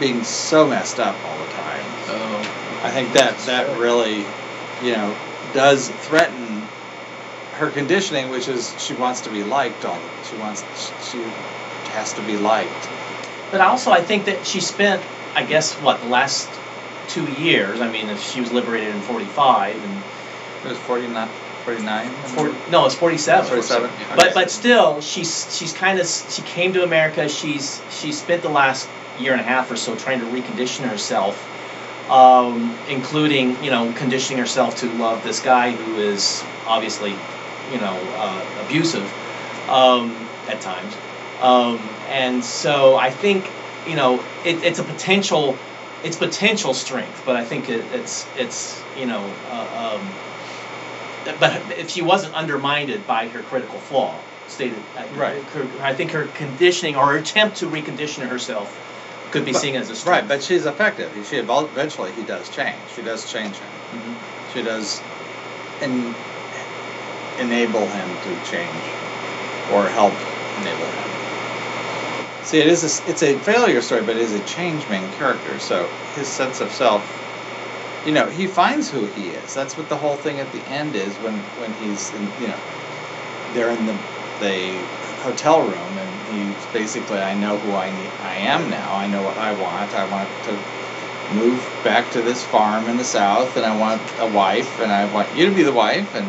being so messed up all the time. Oh. I think that that really, you know, does threaten her conditioning, which is she wants to be liked. All she wants, she has to be liked. But also, I think that she spent, I guess, what the last two years. I mean, if she was liberated in '45 and It was 49, 49? four, no, it's '47. 47. Yeah. But but still, she's she's kind of she came to America. She's she spent the last year and a half or so trying to recondition herself, um, including you know conditioning herself to love this guy who is obviously, you know, uh, abusive um, at times, um, and so I think you know it, it's a potential it's potential strength, but I think it, it's it's you know. Uh, um, but if she wasn't undermined by her critical flaw, stated Right. her- I think her conditioning or her attempt to recondition herself could be But- seen as a Right, but she's effective. She eventually he does change. She does change him. Mhm. She does en- enable him to change or help enable him. See, it is a, it's a failure story, but it is a change main character. So his sense of self, you know, he finds who he is. That's what the whole thing at the end is when when he's in, you know, they're in the the hotel room basically, I know who I need, I am now. I know what I want. I want to move back to this farm in the south, and I want a wife, and I want you to be the wife. And,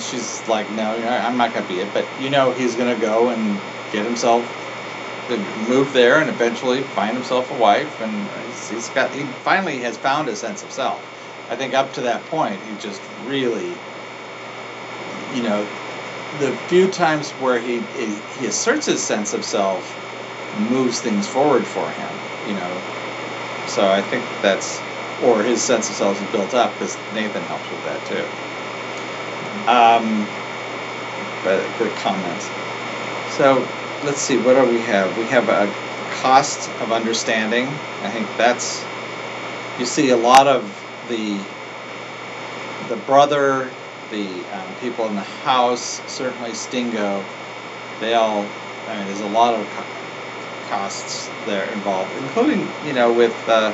she's like, no, I'm not gonna be it. But you know, he's gonna go and get himself to move there, and eventually find himself a wife, and he's got. He finally has found a sense of self. I think up to that point, he just really, you know, the few times where he he, asserts his sense of self, moves things forward for him. You know, so I think that's or his sense of self is built up because Nathan helps with that too. Um, but good comment. So let's see, what do we have? We have a cost of understanding. I think that's you see a lot of the the brother, the um, people in the house, certainly Stingo. They all. I mean, there's a lot of co- costs there involved, including you know with uh,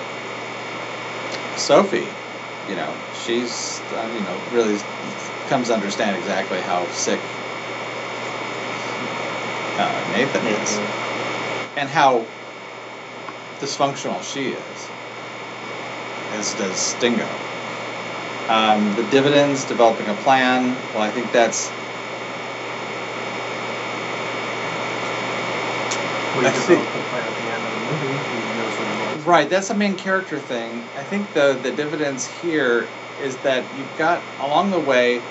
Sophie. You know, she's uh, you know really comes to understand exactly how sick uh, Nathan is and how dysfunctional she is, as does Stingo. Um, the dividends, developing a plan. Well, I think that's We I think- the plan at the end of the movie. He knows what he wants. right. That's a main character thing. I think the the dividends here is that you've got along the way,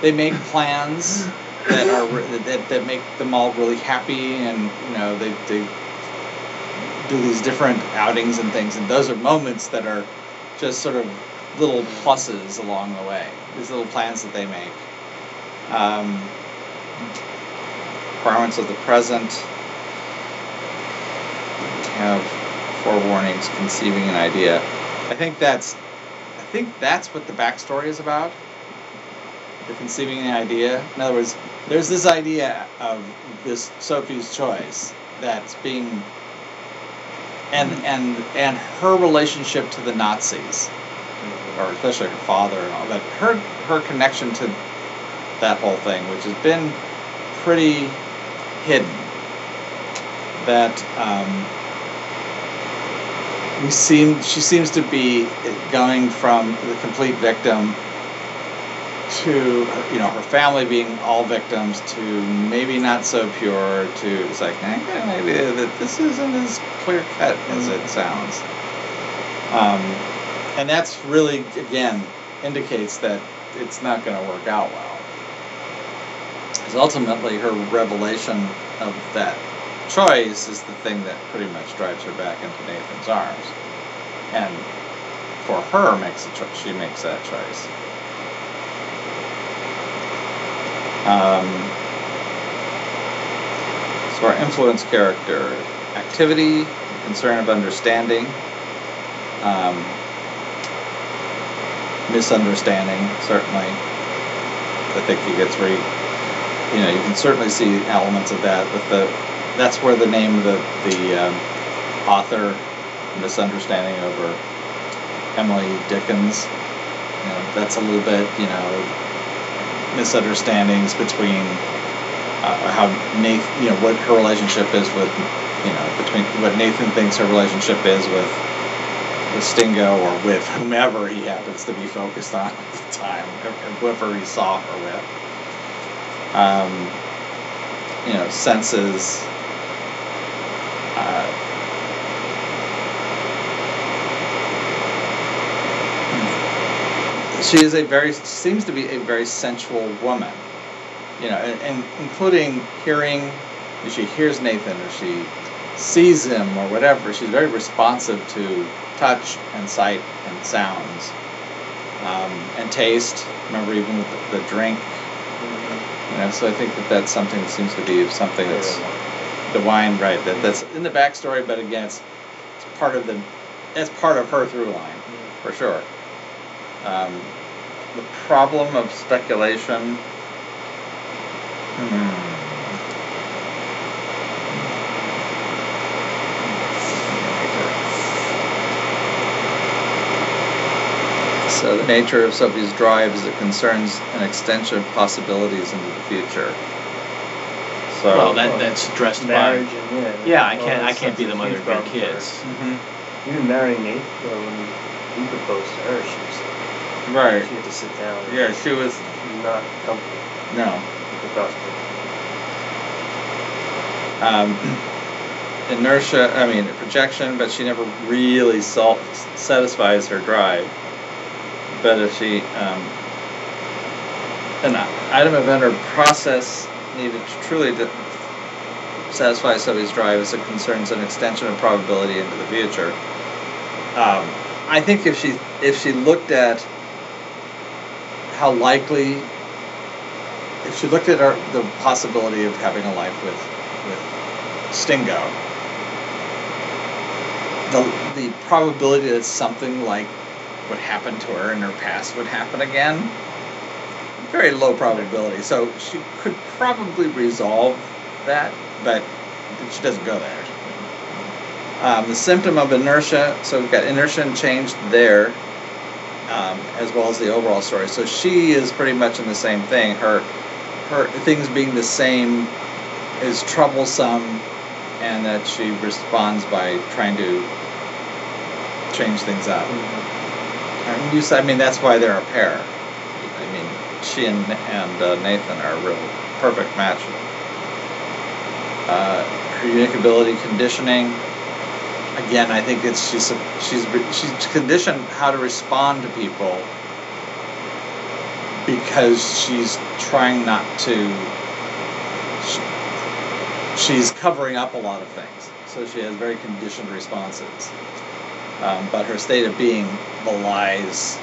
they make plans that are that, that make them all really happy, and you know they they do these different outings and things, and those are moments that are just sort of little pluses along the way. These little plans that they make. Um, requirements of the present. Have forewarnings, conceiving an idea. I think that's, I think that's what the backstory is about. The conceiving an idea. In other words, there's this idea of this Sophie's choice that's being and and and her relationship to the Nazis, or especially her father and all that. Her her connection to that whole thing, which has been pretty hidden. That um, we seem she seems to be going from the complete victim to you know her family being all victims to maybe not so pure to it's like eh, maybe that this isn't as clear cut as it sounds um, and that's really again indicates that it's not going to work out well. Because ultimately her revelation of that choice is the thing that pretty much drives her back into Nathan's arms. And for her makes a she makes that choice. Um, so our influence character activity, concern of understanding, um, misunderstanding certainly. I think he gets re. You know, you can certainly see elements of that with the. That's where the name of the the um, author misunderstanding over Emily Dickens. You know, that's a little bit. You know, misunderstandings between uh, how Nathan, you know, what her relationship is with, you know, between what Nathan thinks her relationship is with with Stingo or with whomever he happens to be focused on at the time, or whoever he saw her with. Um, you know, senses. Uh, she is a very seems to be a very sensual woman you know and, and including hearing she hears nathan or she sees him or whatever she's very responsive to touch and sight and sounds um, and taste. Remember even with the, the drink. You know so i think that that's something that seems to be something that's the wine right that, that's in the backstory but again it's, it's part of the that's part of her through line for sure. Um, the problem of speculation. Hmm. So the nature of Sophie's drive is it concerns an extension of possibilities into the future. So. well, that that's addressed Marriage by. and yeah. Yeah, I can't. I can't be the mother of your problem for her. kids. Mhm. Even marrying Nate, well, when he proposed to her, she was Right. she had to sit down. Yeah, she was. Not comfortable No. with the prospect. um, inertia, I mean, projection, but she never really sal- satisfies her drive. But if she, um, an item, event, or process needed to truly to satisfy somebody's drive is it concerns an extension of probability into the future. Um, I think if she if she looked at how likely if she looked at our, the possibility of having a life with with Stingo, the the probability that something like what happened to her in her past would happen again, very low probability. So she could probably resolve that, but she doesn't go there. Um, the symptom of inertia, so we've got inertia and change there, um, as well as the overall story. So she is pretty much in the same thing. Her her things being the same is troublesome, and that she responds by trying to change things up. And you said, I mean, that's why they're a pair. I mean, she and uh, Nathan are a real perfect match. Uh, her unique ability conditioning. Again, I think it's she's she's she's conditioned how to respond to people because she's trying not to. She, she's covering up a lot of things, so she has very conditioned responses. Um, but her state of being belies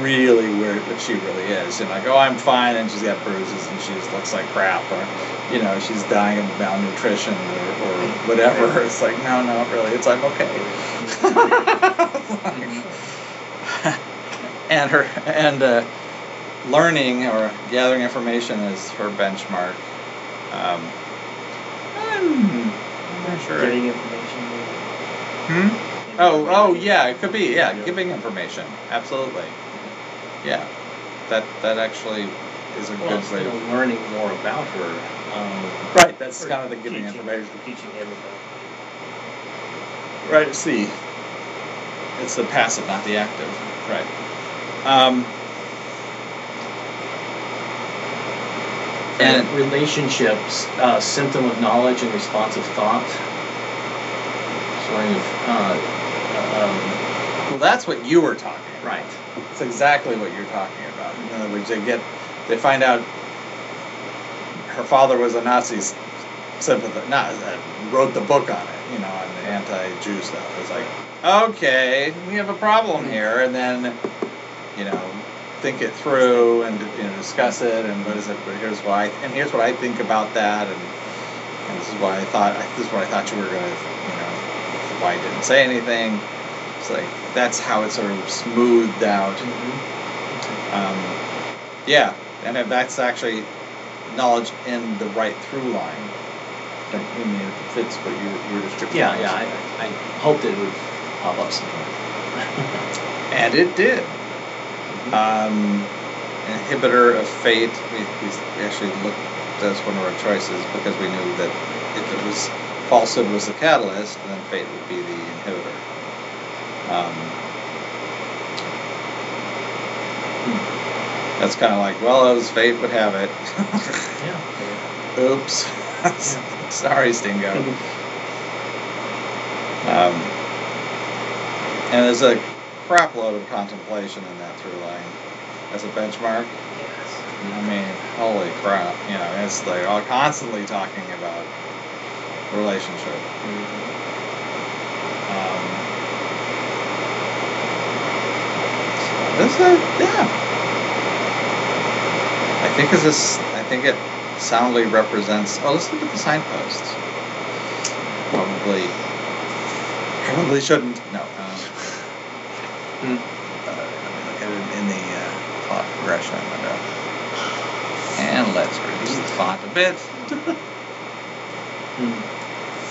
really where what she really is. And like, oh, I'm fine, and she's got bruises, and she just looks like crap, or you know, she's dying of malnutrition or, or whatever. It's like, no, no, really, it's I'm okay. and her and uh, learning or gathering information is her benchmark. Um, I'm not sure. Getting information. Hmm? Oh, oh, yeah, it could be. Yeah, giving information. Absolutely. Yeah, that that actually is a Well, good way. of learning more about her. Um, right. That's kind of the giving teaching, information. Teaching him. Right. See, it's the passive, not the active. Right. Um, and and relationships, uh, symptom of knowledge and responsive thought. Sort of. Uh, um, well, that's what you were talking. about. right. It's exactly what you're talking about. In other words, they get, they find out her father was a Nazi sympathizer, not uh, wrote the book on it, you know, on the anti-Jew stuff. It's like, okay, we have a problem here, and then, you know, think it through and you know discuss it, and what is it? But here's why, and here's what I think about that, and, and this is why I thought this is what I thought you were gonna, you know, why I didn't say anything. It's like that's how it sort of smoothed out. Um, yeah, and that's actually knowledge in the right through line. I mean, it fits what you you were describing. Yeah, yeah. I, I hoped it would pop up somewhere. and it did. Um, inhibitor of fate. We, we we actually looked as one of our choices because we knew that if it was falsehood was the catalyst, then fate would be the inhibitor. Um, that's kind of like, well, as fate would have it. Yeah. Oops. Sorry, Stingo. um, and there's a crap load of contemplation in that through line as a benchmark. Yes. I mean, holy crap. You know, it's like all constantly talking about relationship. Um, is, yeah. I think is this. I think it soundly represents. Oh, let's look at the signposts. Probably. Probably shouldn't. No. Um, Hmm. uh, look at it in the uh, plot progression window. And let's reduce the font a bit. hmm.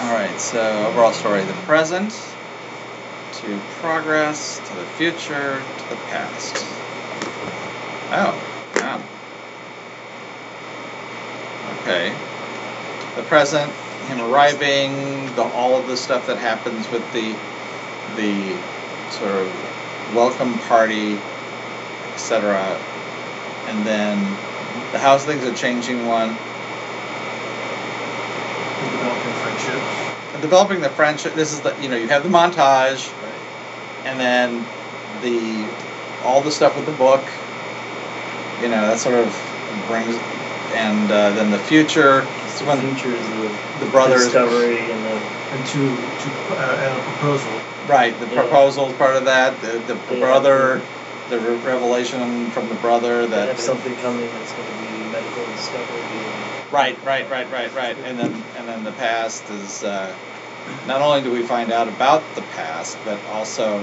All right. So overall story: the present to progress to the future to the past. Oh. Wow. Okay. the present, him arriving, the all of the stuff that happens with the the sort of welcome party, etc. And then the house things are changing one. Developing friendships. Developing the friendship. This is the you know you have the montage, and then the all the stuff with the book. You know that sort of brings, and uh, then the future. So when the future is the, the brothers discovery and the And to, to, uh, and a proposal. Right, the Yeah. proposal is part of that. The, the Yeah. brother, the re- revelation from the brother they that. have something coming that's going to be medical discovery. And, Right, right, right, right, right. And then and then the past is. Uh, not only do we find out about the past, but also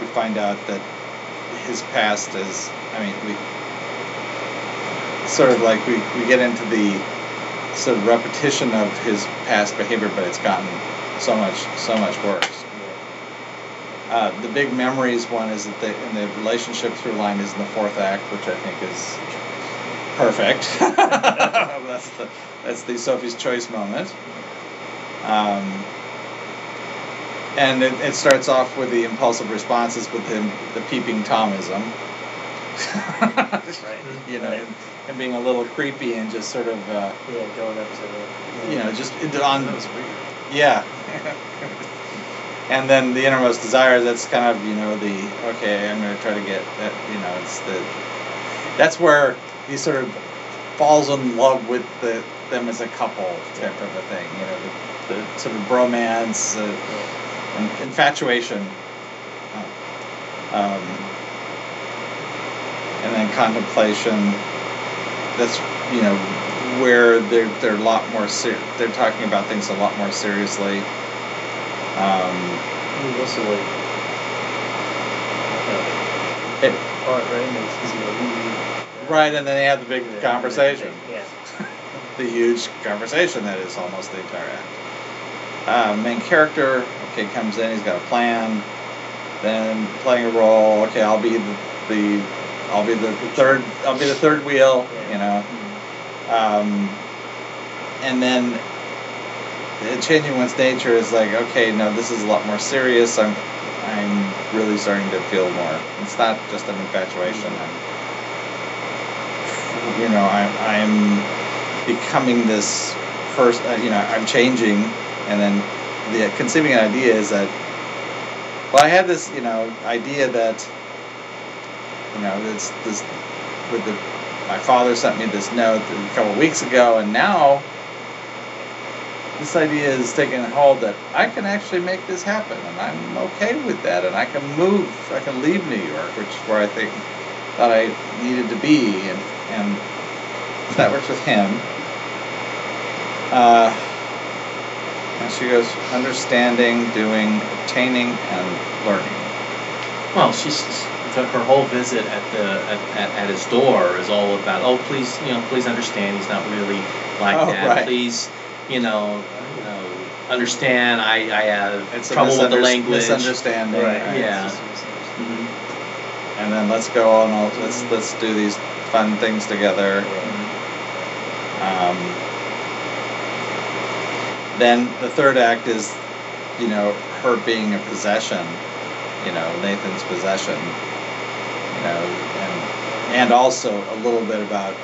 we find out that his past is. I mean, we sort of like we, we get into the sort of repetition of his past behavior, but it's gotten so much so much worse. Uh, the big memories one is that the in the relationship through line is in the fourth act, which I think is perfect. that's the that's the Sophie's Choice moment. Um, and it, it starts off with the impulsive responses with him, the peeping Tomism. Right. You know, Right. and, and being a little creepy and just sort of, uh, yeah, going up to the. you know, just on That was weird. yeah. and then the innermost desire, that's kind of, you know, the, okay, I'm going to try to get that, you know, it's the, that's where he sort of falls in love with the, them as a couple type of a thing, you know, the, the sort of bromance, uh, and infatuation. Um, and then contemplation, that's, you know, where they're they're a lot more ser- they're talking about things a lot more seriously. Um, also like. Uh, It- part right, and it's, he's gonna leave. right, and then they have the big Yeah, conversation, Yeah. the huge conversation that is almost the entire act. Uh, main character, okay, comes in, he's got a plan. Then playing a role, okay, I'll be the, the I'll be the third, I'll be the third wheel, you know. Um, and then changing one's nature is like, okay, no, this is a lot more serious. I'm, I'm really starting to feel more. It's not just an infatuation. I'm, you know, I'm, I'm becoming this person. Uh, you know, I'm changing, and then the conceiving idea is that. Well, I had this, you know, idea that. You know, this this with the my father sent me this note a couple weeks ago, and now this idea is taking hold that I can actually make this happen, and I'm okay with that, and I can move, I can leave New York, which is where I think that I needed to be, and and that works with him. Uh, she goes, understanding, doing, obtaining, and learning. Well, she's her her whole visit at the at, at, his door is all about oh please you know please understand he's not really like Oh, that right. please you know you know understand I I have It's a trouble with the language misunderstanding. Right. Yeah. Just a misunderstanding. Mhm. and then let's go on. Let's let's do these fun things together. Um, then the third act is, you know, her being a possession. You know, Nathan's possession. You know, and and also a little bit about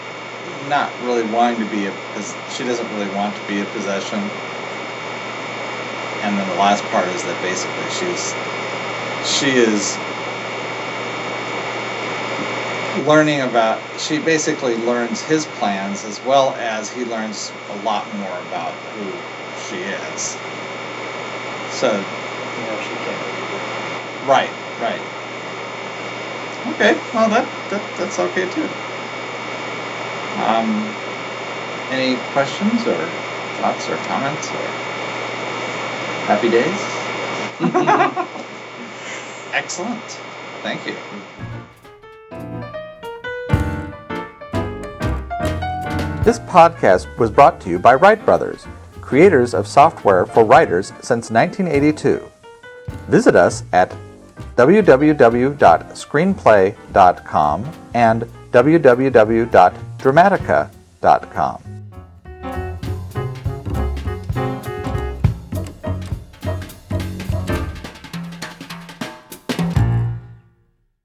not really wanting to be a. She doesn't really want to be a possession. And then the last part is that basically she's she is learning about she basically learns his plans as well as he learns a lot more about who she is. So You know, she can't right right. Okay well that, that that's okay too. Um any questions or thoughts or comments or happy days? Excellent. Thank you. This podcast was brought to you by Write Brothers, creators of software for writers since 1982. Visit us at www.screenplay.com and www.dramatica.com.